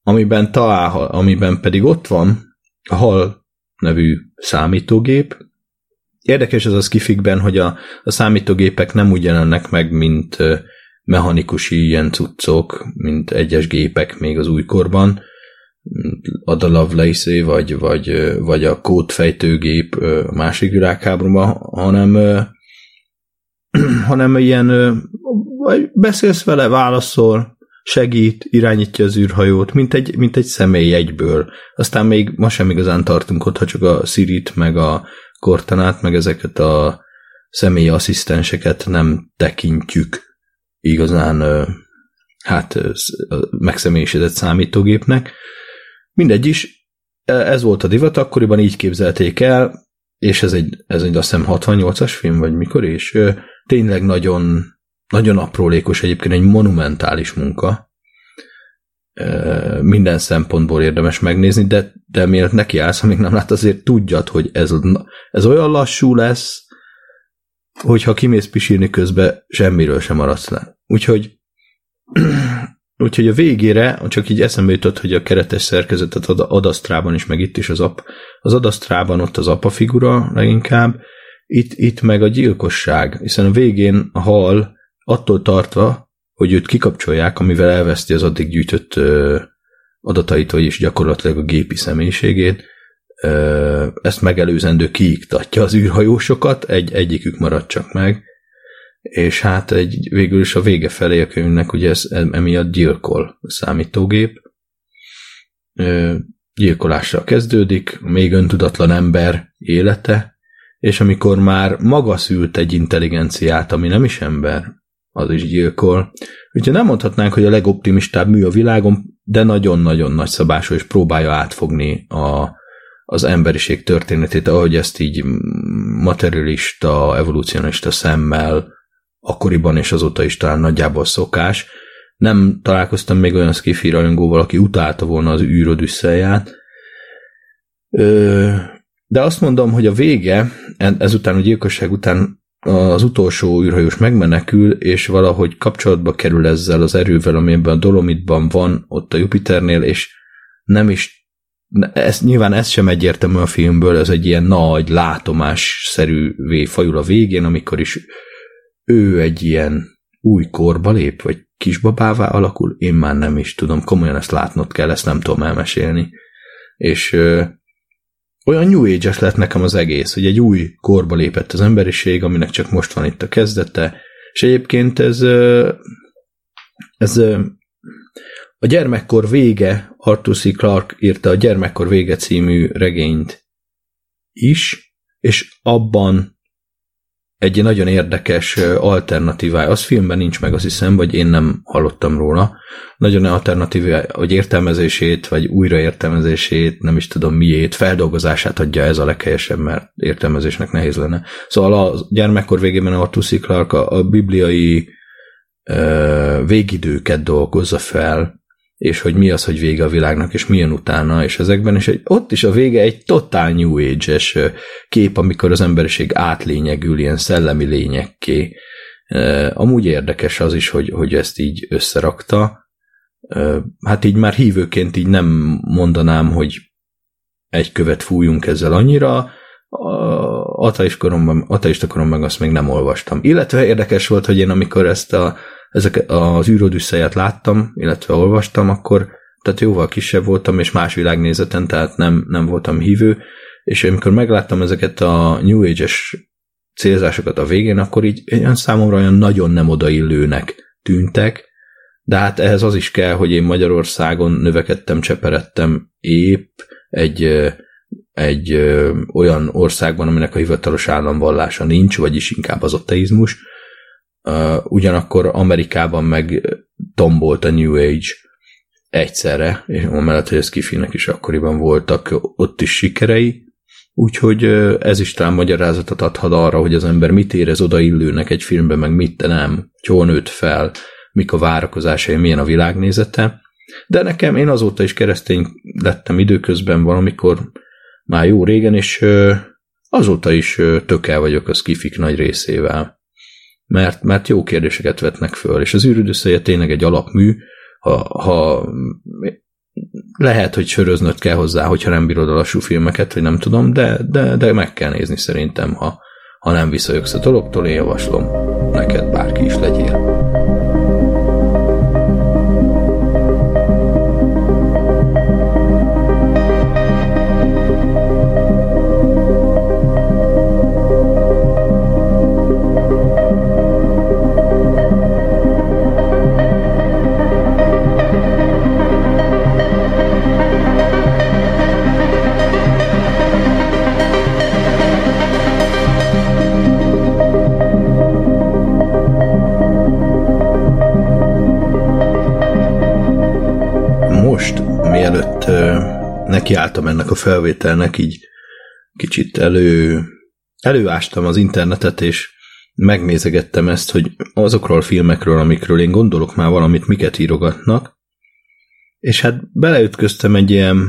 amiben talál, amiben pedig ott van a HAL nevű számítógép. Érdekes ez a skifikben, hogy a, a számítógépek nem úgy jelennek meg, mint mechanikusi ilyen cuccok, mint egyes gépek még az újkorban, Ada vagy, vagy, vagy a kódfejtőgép a másik világháborúban, hanem, hanem ilyen vagy beszélsz vele, válaszol, segít, irányítja az űrhajót, mint egy, mint egy személy egyből. Aztán még ma sem igazán tartunk ott, ha csak a Sirit, meg a Cortanát, meg ezeket a személyi asszisztenseket nem tekintjük igazán hát megszemélyisedett számítógépnek. Mindegy is, e, ez volt a divat, akkoriban így képzelték el, és ez egy, ez egy azt hiszem 68-as film, vagy mikor, és tényleg nagyon, nagyon aprólékos, egyébként egy monumentális munka. Minden szempontból érdemes megnézni, de, de miért neki állsz, amíg nem lát, azért tudjad, hogy ez, ez olyan lassú lesz, hogyha kimész pisírni közben, semmiről sem maradsz le. Úgyhogy Úgyhogy a végére, csak így eszembe jutott, hogy a keretes szerkezetet ad adasztrában is, meg itt is az ap, az adasztrában ott az apa figura leginkább, itt, itt meg a gyilkosság, hiszen a végén a hal attól tartva, hogy őt kikapcsolják, amivel elveszti az addig gyűjtött ö, adatait, vagyis gyakorlatilag a gépi személyiségét, ö, ezt megelőzendő kiiktatja az űrhajósokat, egy, egyikük marad csak meg, és hát egy, végül is a vége felé a könyvnek ugye ez emiatt gyilkol a számítógép. Gyilkolással kezdődik, még öntudatlan ember élete, és amikor már maga szült egy intelligenciát, ami nem is ember, az is gyilkol. Úgyhogy nem mondhatnánk, hogy a legoptimistább mű a világon, de nagyon-nagyon nagy szabású, és próbálja átfogni a, az emberiség történetét, ahogy ezt így materialista, evolucionista szemmel akkoriban és azóta is talán nagyjából szokás. Nem találkoztam még olyan skifi rajongóval, aki utálta volna az űrodüsszelját. De azt mondom, hogy a vége, ezután a gyilkosság után az utolsó űrhajós megmenekül, és valahogy kapcsolatba kerül ezzel az erővel, amiben a Dolomitban van, ott a Jupiternél, és nem is ez, nyilván ez sem egyértelmű a filmből, ez egy ilyen nagy látomásszerűvé fajul a végén, amikor is ő egy ilyen új korba lép, vagy kisbabává alakul, én már nem is tudom, komolyan ezt látnod kell, ezt nem tudom elmesélni. És ö, olyan New age lett nekem az egész, hogy egy új korba lépett az emberiség, aminek csak most van itt a kezdete, és egyébként ez, ez a gyermekkor vége, Arthur C. Clarke írta a Gyermekkor vége című regényt is, és abban egy nagyon érdekes alternatívája. Az filmben nincs meg, azt hiszem, vagy én nem hallottam róla. Nagyon alternatív, hogy értelmezését, vagy újraértelmezését, nem is tudom miét, feldolgozását adja ez a leghelyesebb, mert értelmezésnek nehéz lenne. Szóval a gyermekkor végében Arthur C. Clarke a, a bibliai uh, végidőket dolgozza fel, és hogy mi az, hogy vége a világnak, és milyen utána, és ezekben, és egy, ott is a vége egy totál New Age-es kép, amikor az emberiség átlényegül ilyen szellemi lényekké. Amúgy érdekes az is, hogy, hogy ezt így összerakta. Hát így már hívőként így nem mondanám, hogy egy követ fújunk ezzel annyira, ateista koromban, ateista koromban azt még nem olvastam. Illetve érdekes volt, hogy én amikor ezt a ezek az űrodüsszejet láttam, illetve olvastam, akkor tehát jóval kisebb voltam, és más világnézeten, tehát nem, nem voltam hívő, és amikor megláttam ezeket a New Age-es célzásokat a végén, akkor így olyan számomra olyan nagyon nem odaillőnek tűntek, de hát ehhez az is kell, hogy én Magyarországon növekedtem, cseperedtem épp egy, egy olyan országban, aminek a hivatalos államvallása nincs, vagyis inkább az ateizmus, Ugyanakkor Amerikában meg tombolt a New Age egyszerre, és amellett, hogy ez kifinek is akkoriban voltak ott is sikerei, úgyhogy ez is talán magyarázatot adhat arra, hogy az ember mit érez odaillőnek egy filmben, meg mit nem, hogy hol nőtt fel, mik a várakozásai, milyen a világnézete. De nekem én azóta is keresztény lettem időközben valamikor, már jó régen, és azóta is tökel vagyok a skifik nagy részével mert, mert jó kérdéseket vetnek föl, és az űrüdösszeje tényleg egy alapmű, ha, ha lehet, hogy söröznöd kell hozzá, hogyha nem bírod a lassú filmeket, vagy nem tudom, de, de, de meg kell nézni szerintem, ha, ha nem visszajogsz a dologtól, én javaslom neked bárki is legyél. Nekiálltam ennek a felvételnek, így kicsit elő, előástam az internetet, és megnézegettem ezt, hogy azokról a filmekről, amikről én gondolok már valamit, miket írogatnak, és hát beleütköztem egy ilyen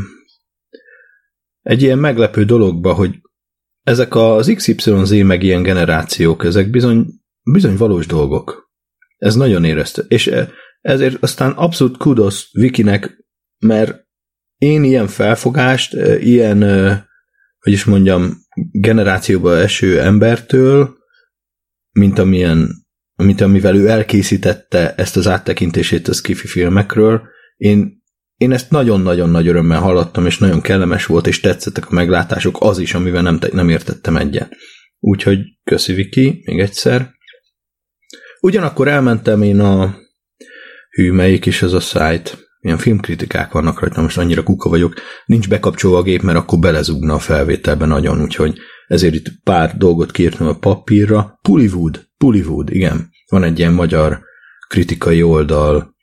egy ilyen meglepő dologba, hogy ezek az XYZ meg ilyen generációk, ezek bizony, bizony valós dolgok. Ez nagyon érezte. És ezért aztán abszolút kudosz Vikinek, mert én ilyen felfogást, ilyen, hogy is mondjam, generációba eső embertől, mint amilyen, mint amivel ő elkészítette ezt az áttekintését a skifi filmekről, én, én ezt nagyon-nagyon nagy örömmel hallottam, és nagyon kellemes volt, és tetszettek a meglátások, az is, amivel nem, nem értettem egyet. Úgyhogy köszi Viki, még egyszer. Ugyanakkor elmentem én a hű, melyik is ez a site, ilyen filmkritikák vannak rajta, most annyira kuka vagyok, nincs bekapcsolva a gép, mert akkor belezugna a felvételbe nagyon, úgyhogy ezért itt pár dolgot kiírtam a papírra. Pullywood, Pullywood, igen, van egy ilyen magyar kritikai oldal,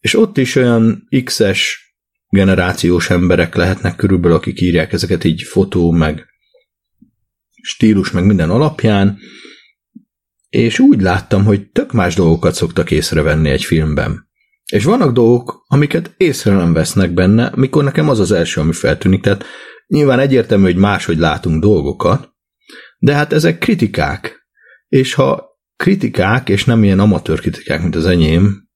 és ott is olyan X-es generációs emberek lehetnek körülbelül, akik írják ezeket így fotó, meg stílus, meg minden alapján, és úgy láttam, hogy tök más dolgokat szoktak észrevenni egy filmben. És vannak dolgok, amiket észre nem vesznek benne, mikor nekem az az első, ami feltűnik. Tehát nyilván egyértelmű, hogy máshogy látunk dolgokat, de hát ezek kritikák. És ha kritikák, és nem ilyen amatőr kritikák, mint az enyém,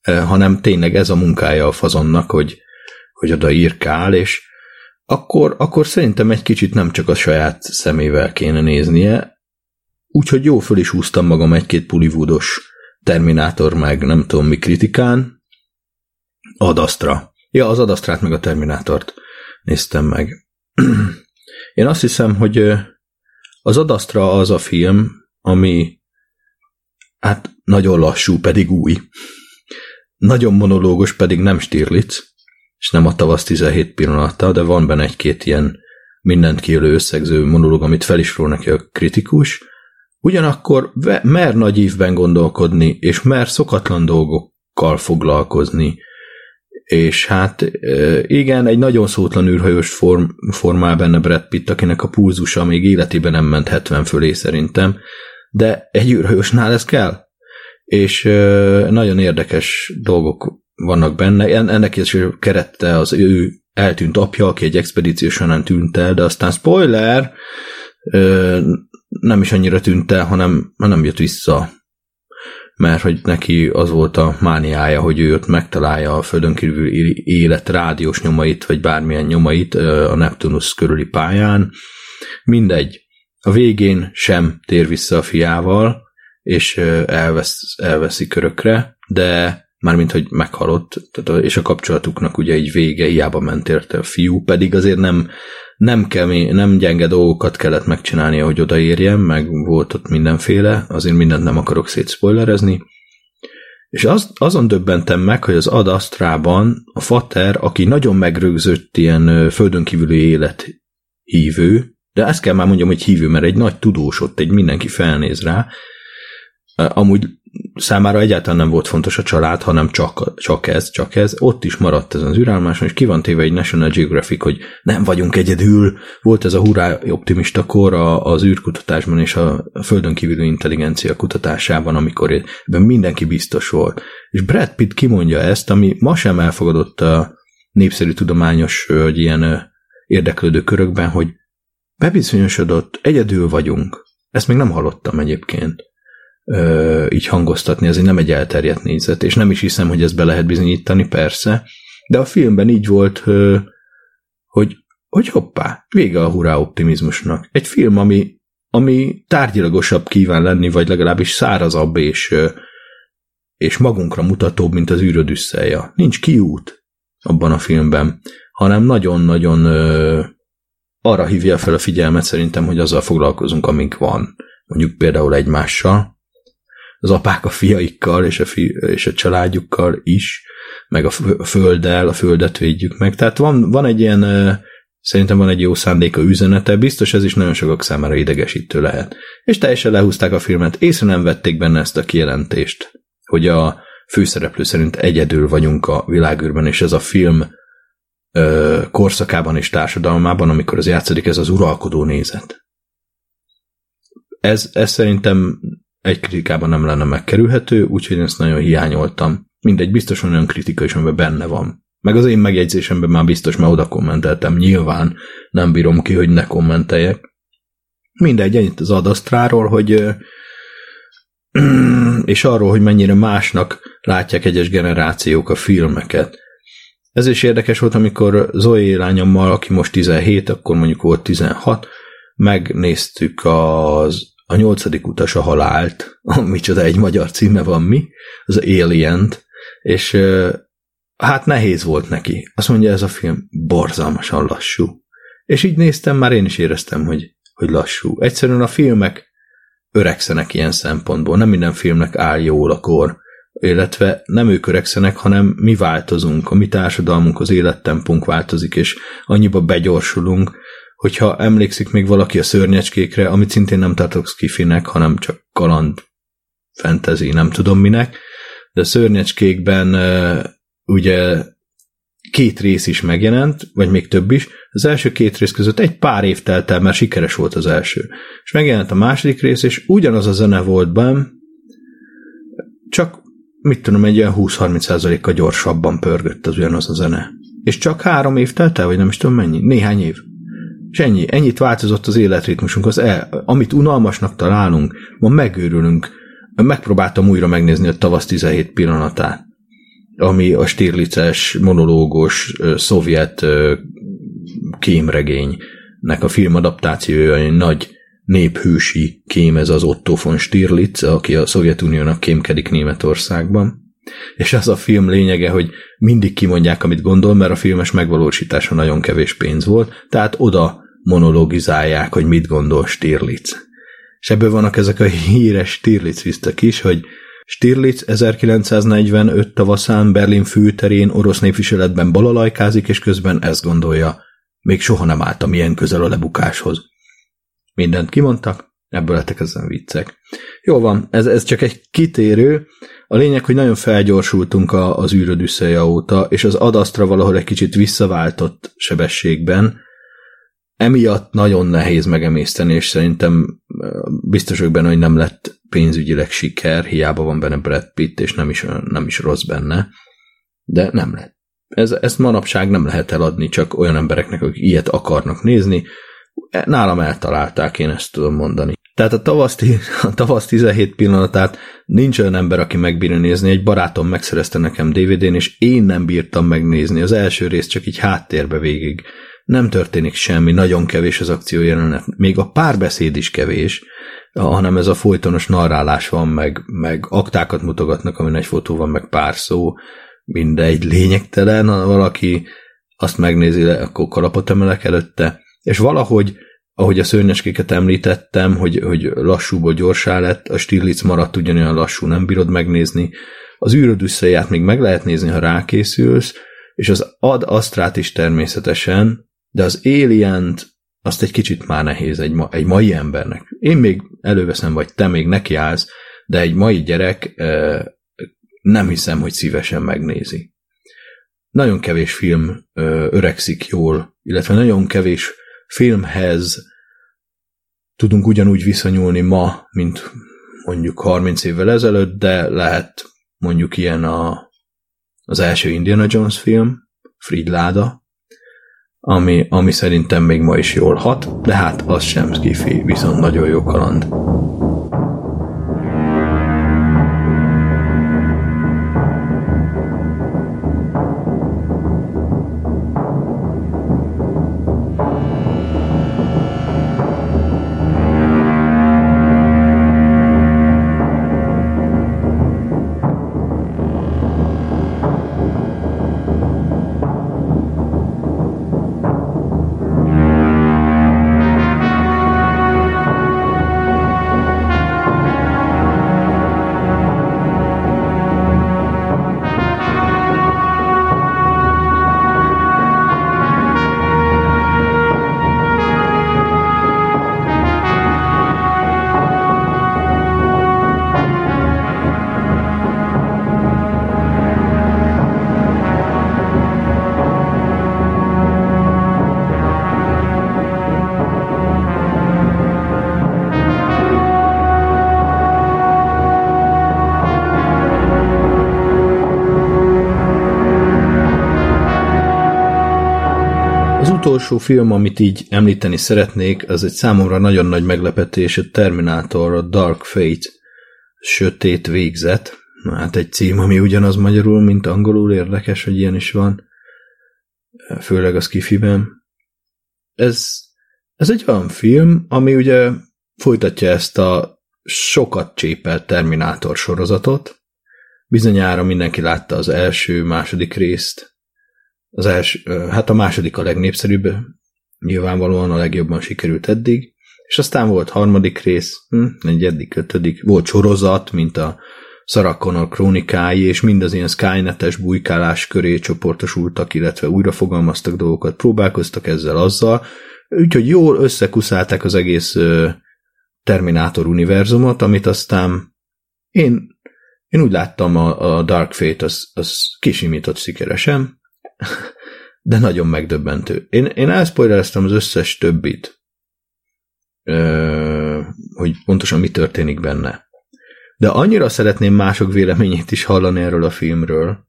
eh, hanem tényleg ez a munkája a fazonnak, hogy, hogy oda írkál, és akkor, akkor szerintem egy kicsit nem csak a saját szemével kéne néznie, úgyhogy jó föl is húztam magam egy-két pulivúdos Terminátor meg nem tudom mi kritikán, Adastra. Ja, az Adastrát meg a Terminátort néztem meg. Én azt hiszem, hogy az Adastra az a film, ami hát nagyon lassú, pedig új. Nagyon monológos, pedig nem Stirlitz, és nem a tavasz 17 pillanata, de van benne egy-két ilyen mindent kiölő összegző monológ, amit fel neki a kritikus. Ugyanakkor mer nagy évben gondolkodni, és mer szokatlan dolgokkal foglalkozni, és hát igen, egy nagyon szótlan űrhajós form, formál benne Brad Pitt, akinek a pulzusa még életében nem ment 70 fölé szerintem, de egy űrhajósnál ez kell. És nagyon érdekes dolgok vannak benne. Ennek is kerette az ő eltűnt apja, aki egy expedíció során tűnt el, de aztán spoiler, nem is annyira tűnt el, hanem nem jött vissza mert hogy neki az volt a mániája, hogy ő ott megtalálja a földön kívül élet rádiós nyomait, vagy bármilyen nyomait a Neptunus körüli pályán. Mindegy. A végén sem tér vissza a fiával, és elvesz, elveszi körökre, de mármint, hogy meghalott, tehát, és a kapcsolatuknak ugye egy vége, hiába ment érte a fiú, pedig azért nem, nem, kemény, nem gyenge dolgokat kellett megcsinálnia, hogy odaérjen, meg volt ott mindenféle, azért mindent nem akarok szétszpoilerezni. És az, azon döbbentem meg, hogy az Ad Astrában a Fater, aki nagyon megrögzött ilyen földön kívüli élet hívő, de ezt kell már mondjam, hogy hívő, mert egy nagy tudós ott, egy mindenki felnéz rá, amúgy számára egyáltalán nem volt fontos a család, hanem csak, csak ez, csak ez. Ott is maradt ez az ürálmáson, és ki van téve egy National Geographic, hogy nem vagyunk egyedül. Volt ez a hurrá optimista kor az űrkutatásban és a földön kívüli intelligencia kutatásában, amikor ebben mindenki biztos volt. És Brad Pitt kimondja ezt, ami ma sem elfogadott a népszerű tudományos, vagy ilyen érdeklődő körökben, hogy bebizonyosodott, egyedül vagyunk. Ezt még nem hallottam egyébként ö, így hangoztatni, ez nem egy elterjedt nézet, és nem is hiszem, hogy ezt be lehet bizonyítani, persze, de a filmben így volt, ö, hogy, hogy hoppá, vége a hurrá optimizmusnak. Egy film, ami, ami tárgyilagosabb kíván lenni, vagy legalábbis szárazabb és, ö, és magunkra mutatóbb, mint az űrödüsszelja. Nincs kiút abban a filmben, hanem nagyon-nagyon arra hívja fel a figyelmet szerintem, hogy azzal foglalkozunk, amink van. Mondjuk például egymással, az apák a fiaikkal és a, fi, és a családjukkal is, meg a földdel, a földet védjük meg. Tehát van, van egy ilyen, szerintem van egy jó szándéka üzenete, biztos ez is nagyon sokak számára idegesítő lehet. És teljesen lehúzták a filmet, észre nem vették benne ezt a kijelentést, hogy a főszereplő szerint egyedül vagyunk a világűrben, és ez a film ö, korszakában és társadalmában, amikor az játszódik, ez az uralkodó nézet. Ez, ez szerintem egy kritikában nem lenne megkerülhető, úgyhogy ezt nagyon hiányoltam. Mindegy, biztos olyan kritika is, amiben benne van. Meg az én megjegyzésemben már biztos, mert oda kommenteltem. Nyilván nem bírom ki, hogy ne kommenteljek. Mindegy, ennyit az adasztráról, hogy és arról, hogy mennyire másnak látják egyes generációk a filmeket. Ez is érdekes volt, amikor Zoe lányommal, aki most 17, akkor mondjuk volt 16, megnéztük az a nyolcadik utas a halált, amicsoda egy magyar címe van mi, az alien és hát nehéz volt neki. Azt mondja, ez a film borzalmasan lassú. És így néztem, már én is éreztem, hogy, hogy lassú. Egyszerűen a filmek öregszenek ilyen szempontból. Nem minden filmnek áll jól a kor, illetve nem ők öregszenek, hanem mi változunk, a mi társadalmunk, az élettempunk változik, és annyiba begyorsulunk, hogyha emlékszik még valaki a szörnyecskékre, amit szintén nem tartok skifinek, hanem csak kaland fantasy, nem tudom minek, de a szörnyecskékben ugye két rész is megjelent, vagy még több is. Az első két rész között egy pár év telt el, mert sikeres volt az első. És megjelent a második rész, és ugyanaz a zene volt benn, csak mit tudom, egy olyan 20-30%-kal gyorsabban pörgött az ugyanaz a zene. És csak három év telt el, vagy nem is tudom mennyi, néhány év. És ennyi, ennyit változott az életritmusunk, az el, amit unalmasnak találunk, ma megőrülünk. Megpróbáltam újra megnézni a tavasz 17 pillanatát, ami a Stirlices, monológos, szovjet kémregénynek a filmadaptációja, egy nagy néphősi kém ez az Otto von Stirlitz, aki a Szovjetuniónak kémkedik Németországban. És az a film lényege, hogy mindig kimondják, amit gondol, mert a filmes megvalósítása nagyon kevés pénz volt, tehát oda monologizálják, hogy mit gondol Stirlitz. És ebből vannak ezek a híres Stirlitz visztek is, hogy Stirlitz 1945 tavaszán Berlin főterén orosz népviseletben balalajkázik, és közben ezt gondolja, még soha nem álltam ilyen közel a lebukáshoz. Mindent kimondtak, ebből lettek ezen viccek. Jó van, ez, ez csak egy kitérő. A lényeg, hogy nagyon felgyorsultunk a, az űrödüsszeja óta, és az adasztra valahol egy kicsit visszaváltott sebességben, emiatt nagyon nehéz megemészteni, és szerintem biztos vagyok benne, hogy nem lett pénzügyileg siker, hiába van benne Brad Pitt, és nem is, nem is rossz benne, de nem lett. Ez, ezt manapság nem lehet eladni csak olyan embereknek, akik ilyet akarnak nézni. Nálam eltalálták, én ezt tudom mondani. Tehát a tavasz, a tavasz 17 pillanatát nincs olyan ember, aki megbírja nézni. Egy barátom megszerezte nekem DVD-n, és én nem bírtam megnézni. Az első rész csak így háttérbe végig nem történik semmi, nagyon kevés az akció jelenet, még a párbeszéd is kevés, hanem ez a folytonos narrálás van, meg, meg aktákat mutogatnak, amin egy fotó van, meg pár szó, mindegy, lényegtelen, valaki azt megnézi, akkor kalapot emelek előtte, és valahogy, ahogy a szörnyeskéket említettem, hogy, hogy lassúból gyorsá lett, a Stirlitz maradt ugyanolyan lassú, nem bírod megnézni, az űröd még meg lehet nézni, ha rákészülsz, és az ad asztrát is természetesen, de az alien azt egy kicsit már nehéz egy, ma, egy mai embernek. Én még előveszem, vagy te még nekiállsz, de egy mai gyerek nem hiszem, hogy szívesen megnézi. Nagyon kevés film öregszik jól, illetve nagyon kevés filmhez tudunk ugyanúgy viszonyulni ma, mint mondjuk 30 évvel ezelőtt, de lehet mondjuk ilyen a, az első Indiana Jones film, Fridláda, ami, ami szerintem még ma is jól hat, de hát az sem skifi, viszont nagyon jó kaland. Utolsó film, amit így említeni szeretnék, az egy számomra nagyon nagy meglepetés, a Terminator, a Dark Fate, Sötét Végzet. Hát egy cím, ami ugyanaz magyarul, mint angolul, érdekes, hogy ilyen is van. Főleg a skifiben. Ez, ez egy olyan film, ami ugye folytatja ezt a sokat csépelt Terminátor sorozatot. Bizonyára mindenki látta az első, második részt, az első, hát a második a legnépszerűbb, nyilvánvalóan a legjobban sikerült eddig, és aztán volt harmadik rész, hm, negyedik, ötödik, volt sorozat, mint a Sarah Connor krónikái, és mind az ilyen Skynetes bujkálás köré csoportosultak, illetve újra fogalmaztak dolgokat, próbálkoztak ezzel azzal, úgyhogy jól összekuszálták az egész Terminátor univerzumot, amit aztán én, én úgy láttam a, a Dark Fate, az, az kisimított sikeresen, de nagyon megdöbbentő. Én, én elspoilereztem az összes többit, hogy pontosan mi történik benne. De annyira szeretném mások véleményét is hallani erről a filmről,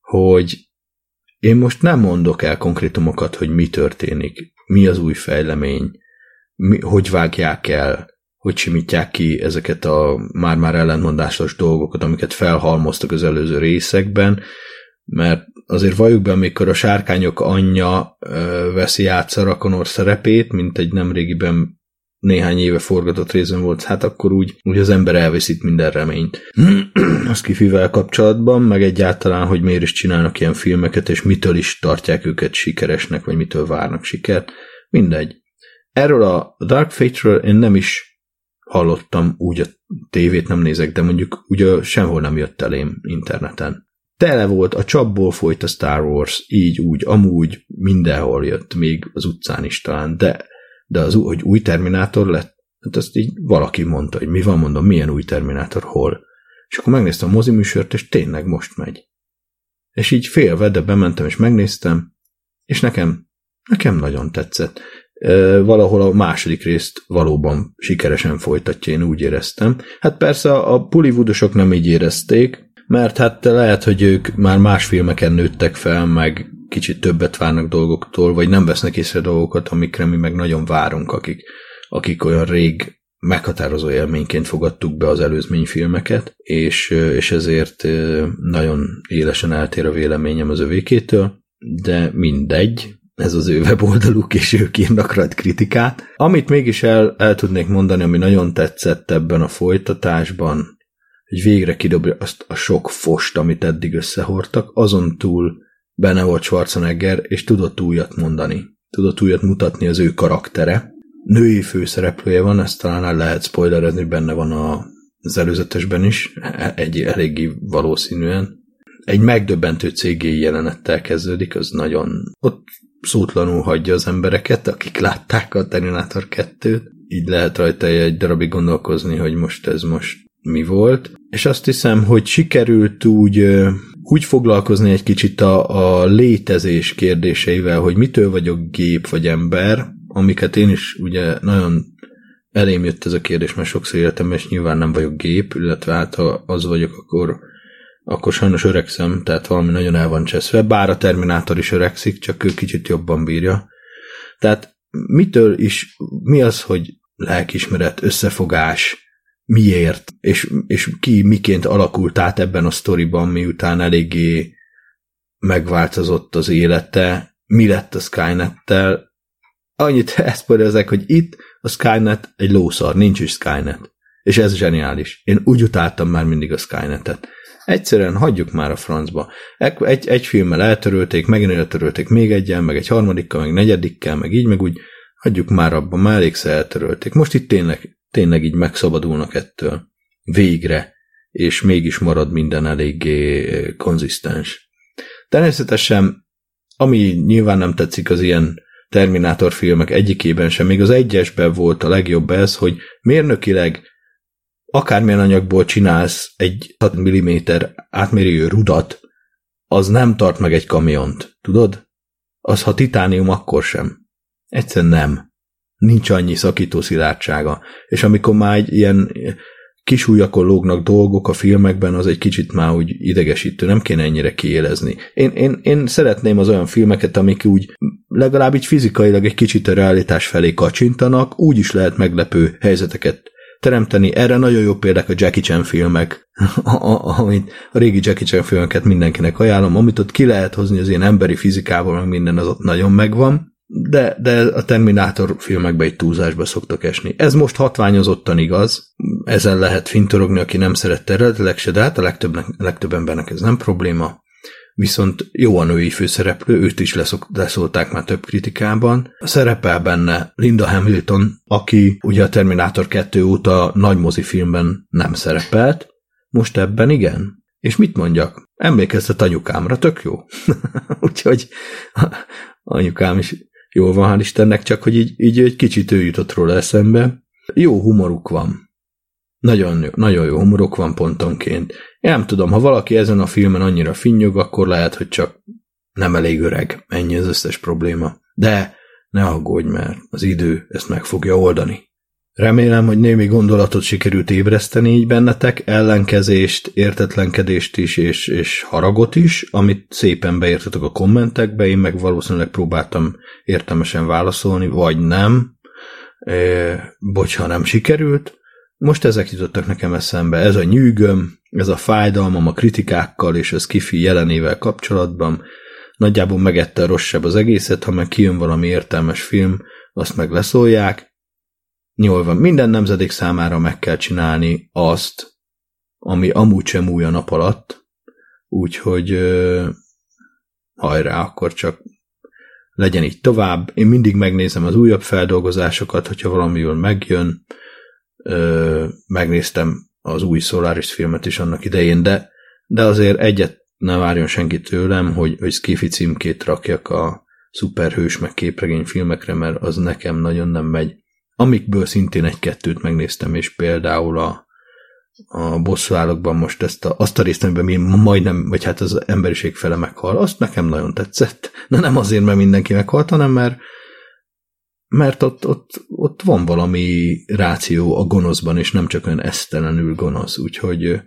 hogy én most nem mondok el konkrétumokat, hogy mi történik, mi az új fejlemény, mi, hogy vágják el, hogy simítják ki ezeket a már-már ellentmondásos dolgokat, amiket felhalmoztak az előző részekben, mert azért valljuk be, amikor a sárkányok anyja veszi át Sarah Connor szerepét, mint egy nemrégiben néhány éve forgatott részben volt, hát akkor úgy, úgy az ember elveszít minden reményt. Az kifivel kapcsolatban, meg egyáltalán, hogy miért is csinálnak ilyen filmeket, és mitől is tartják őket sikeresnek, vagy mitől várnak sikert. Mindegy. Erről a Dark Fate-ről én nem is hallottam, úgy a tévét nem nézek, de mondjuk ugye sehol nem jött elém interneten. Tele volt, a csapból folyt a Star Wars, így, úgy, amúgy, mindenhol jött, még az utcán is talán, de de az, hogy új Terminátor lett, hát azt így valaki mondta, hogy mi van, mondom, milyen új Terminátor, hol. És akkor megnéztem a moziműsort, és tényleg most megy. És így félve, de bementem és megnéztem, és nekem, nekem nagyon tetszett. Valahol a második részt valóban sikeresen folytatja, én úgy éreztem. Hát persze a Pullywoodosok nem így érezték, mert hát lehet, hogy ők már más filmeken nőttek fel, meg kicsit többet várnak dolgoktól, vagy nem vesznek észre dolgokat, amikre mi meg nagyon várunk, akik, akik olyan rég meghatározó élményként fogadtuk be az előzményfilmeket, és, és ezért nagyon élesen eltér a véleményem az övékétől, de mindegy, ez az ő weboldaluk, és ők írnak rajt kritikát. Amit mégis el, el tudnék mondani, ami nagyon tetszett ebben a folytatásban, hogy végre kidobja azt a sok fost, amit eddig összehordtak, azon túl benne volt Schwarzenegger, és tudott újat mondani. Tudott újat mutatni az ő karaktere. Női főszereplője van, ezt talán el lehet spoilerezni, benne van a, az előzetesben is, egy eléggé valószínűen. Egy megdöbbentő cégéi jelenettel kezdődik, az nagyon ott szótlanul hagyja az embereket, akik látták a Terminator 2-t. Így lehet rajta egy darabig gondolkozni, hogy most ez most mi volt. És azt hiszem, hogy sikerült úgy úgy foglalkozni egy kicsit a, a létezés kérdéseivel, hogy mitől vagyok gép vagy ember, amiket én is ugye nagyon elém jött ez a kérdés, mert sokszor életemben, és nyilván nem vagyok gép, illetve hát ha az vagyok, akkor, akkor sajnos öregszem, tehát valami nagyon el van cseszve, bár a Terminátor is öregszik, csak ő kicsit jobban bírja. Tehát mitől is, mi az, hogy lelkismeret, összefogás, miért, és, és ki miként alakult át ebben a sztoriban, miután eléggé megváltozott az élete, mi lett a Skynet-tel. Annyit ezek, hogy itt a Skynet egy lószar, nincs is Skynet. És ez zseniális. Én úgy utáltam már mindig a Skynet-et. Egyszerűen hagyjuk már a francba. Egy, egy filmmel eltörölték, megint eltörölték még egyen, meg egy harmadikkal, meg negyedikkel, meg így, meg úgy, hagyjuk már abba, már elégszer eltörölték. Most itt tényleg tényleg így megszabadulnak ettől. Végre. És mégis marad minden eléggé eh, konzisztens. Természetesen, ami nyilván nem tetszik az ilyen Terminátor filmek egyikében sem, még az egyesben volt a legjobb ez, hogy mérnökileg akármilyen anyagból csinálsz egy 6 mm átmérőjű rudat, az nem tart meg egy kamiont, tudod? Az, ha titánium, akkor sem. Egyszerűen nem nincs annyi szakító szilárdsága. És amikor már egy ilyen kis ujjakon lógnak dolgok a filmekben, az egy kicsit már úgy idegesítő, nem kéne ennyire kiélezni. Én, én, én szeretném az olyan filmeket, amik úgy legalább így fizikailag egy kicsit a realitás felé kacsintanak, úgy is lehet meglepő helyzeteket teremteni. Erre nagyon jó példák a Jackie Chan filmek, amit a régi Jackie Chan filmeket mindenkinek ajánlom, amit ott ki lehet hozni az ilyen emberi fizikával, meg minden az ott nagyon megvan de, de a Terminátor filmekbe egy túlzásba szoktak esni. Ez most hatványozottan igaz, ezen lehet fintorogni, aki nem szerette eredetileg se, de hát a legtöbb, legtöbb embernek ez nem probléma. Viszont jó a női főszereplő, őt is leszok, leszólták már több kritikában. Szerepel benne Linda Hamilton, aki ugye a Terminátor 2 óta nagy mozifilmben nem szerepelt, most ebben igen. És mit mondjak? Emlékeztet anyukámra, tök jó. Úgyhogy anyukám is jól van, hál' Istennek, csak hogy így, így egy kicsit ő jutott róla eszembe. Jó humoruk van. Nagyon, nagyon jó humorok van pontonként. Én nem tudom, ha valaki ezen a filmen annyira finnyog, akkor lehet, hogy csak nem elég öreg. Ennyi az összes probléma. De ne aggódj, mert az idő ezt meg fogja oldani. Remélem, hogy némi gondolatot sikerült ébreszteni így bennetek, ellenkezést, értetlenkedést is, és, és haragot is, amit szépen beértetek a kommentekbe, én meg valószínűleg próbáltam értelmesen válaszolni, vagy nem. E, bocs, ha nem sikerült. most ezek jutottak nekem eszembe. Ez a nyűgöm, ez a fájdalmam a kritikákkal és a skifi jelenével kapcsolatban. Nagyjából megette a rosszabb az egészet, ha meg kijön valami értelmes film, azt meg leszólják. Jól minden nemzedék számára meg kell csinálni azt, ami amúgy sem új a nap alatt, úgyhogy hajrá, akkor csak legyen így tovább. Én mindig megnézem az újabb feldolgozásokat, hogyha valami jól megjön. Ö, megnéztem az új Solaris filmet is annak idején, de, de azért egyet ne várjon senki tőlem, hogy, hogy Skiffy címkét rakjak a szuperhős meg képregény filmekre, mert az nekem nagyon nem megy. Amikből szintén egy-kettőt megnéztem, és például a a bosszúállókban most ezt a, azt a részt, amiben mi majdnem, vagy hát az emberiség fele meghal, azt nekem nagyon tetszett. De nem azért, mert mindenki meghalt, hanem mert, mert ott, ott, ott van valami ráció a gonoszban, és nem csak olyan esztelenül gonosz, úgyhogy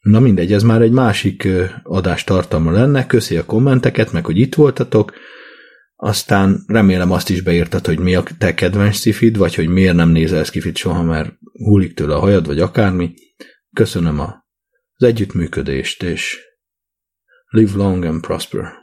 na mindegy, ez már egy másik adás tartalma lenne, köszi a kommenteket, meg hogy itt voltatok, aztán remélem azt is beírtad, hogy mi a te kedvenc szifid, vagy hogy miért nem nézel szifit soha, mert hullik tőle a hajad, vagy akármi. Köszönöm a, az együttműködést, és live long and prosper.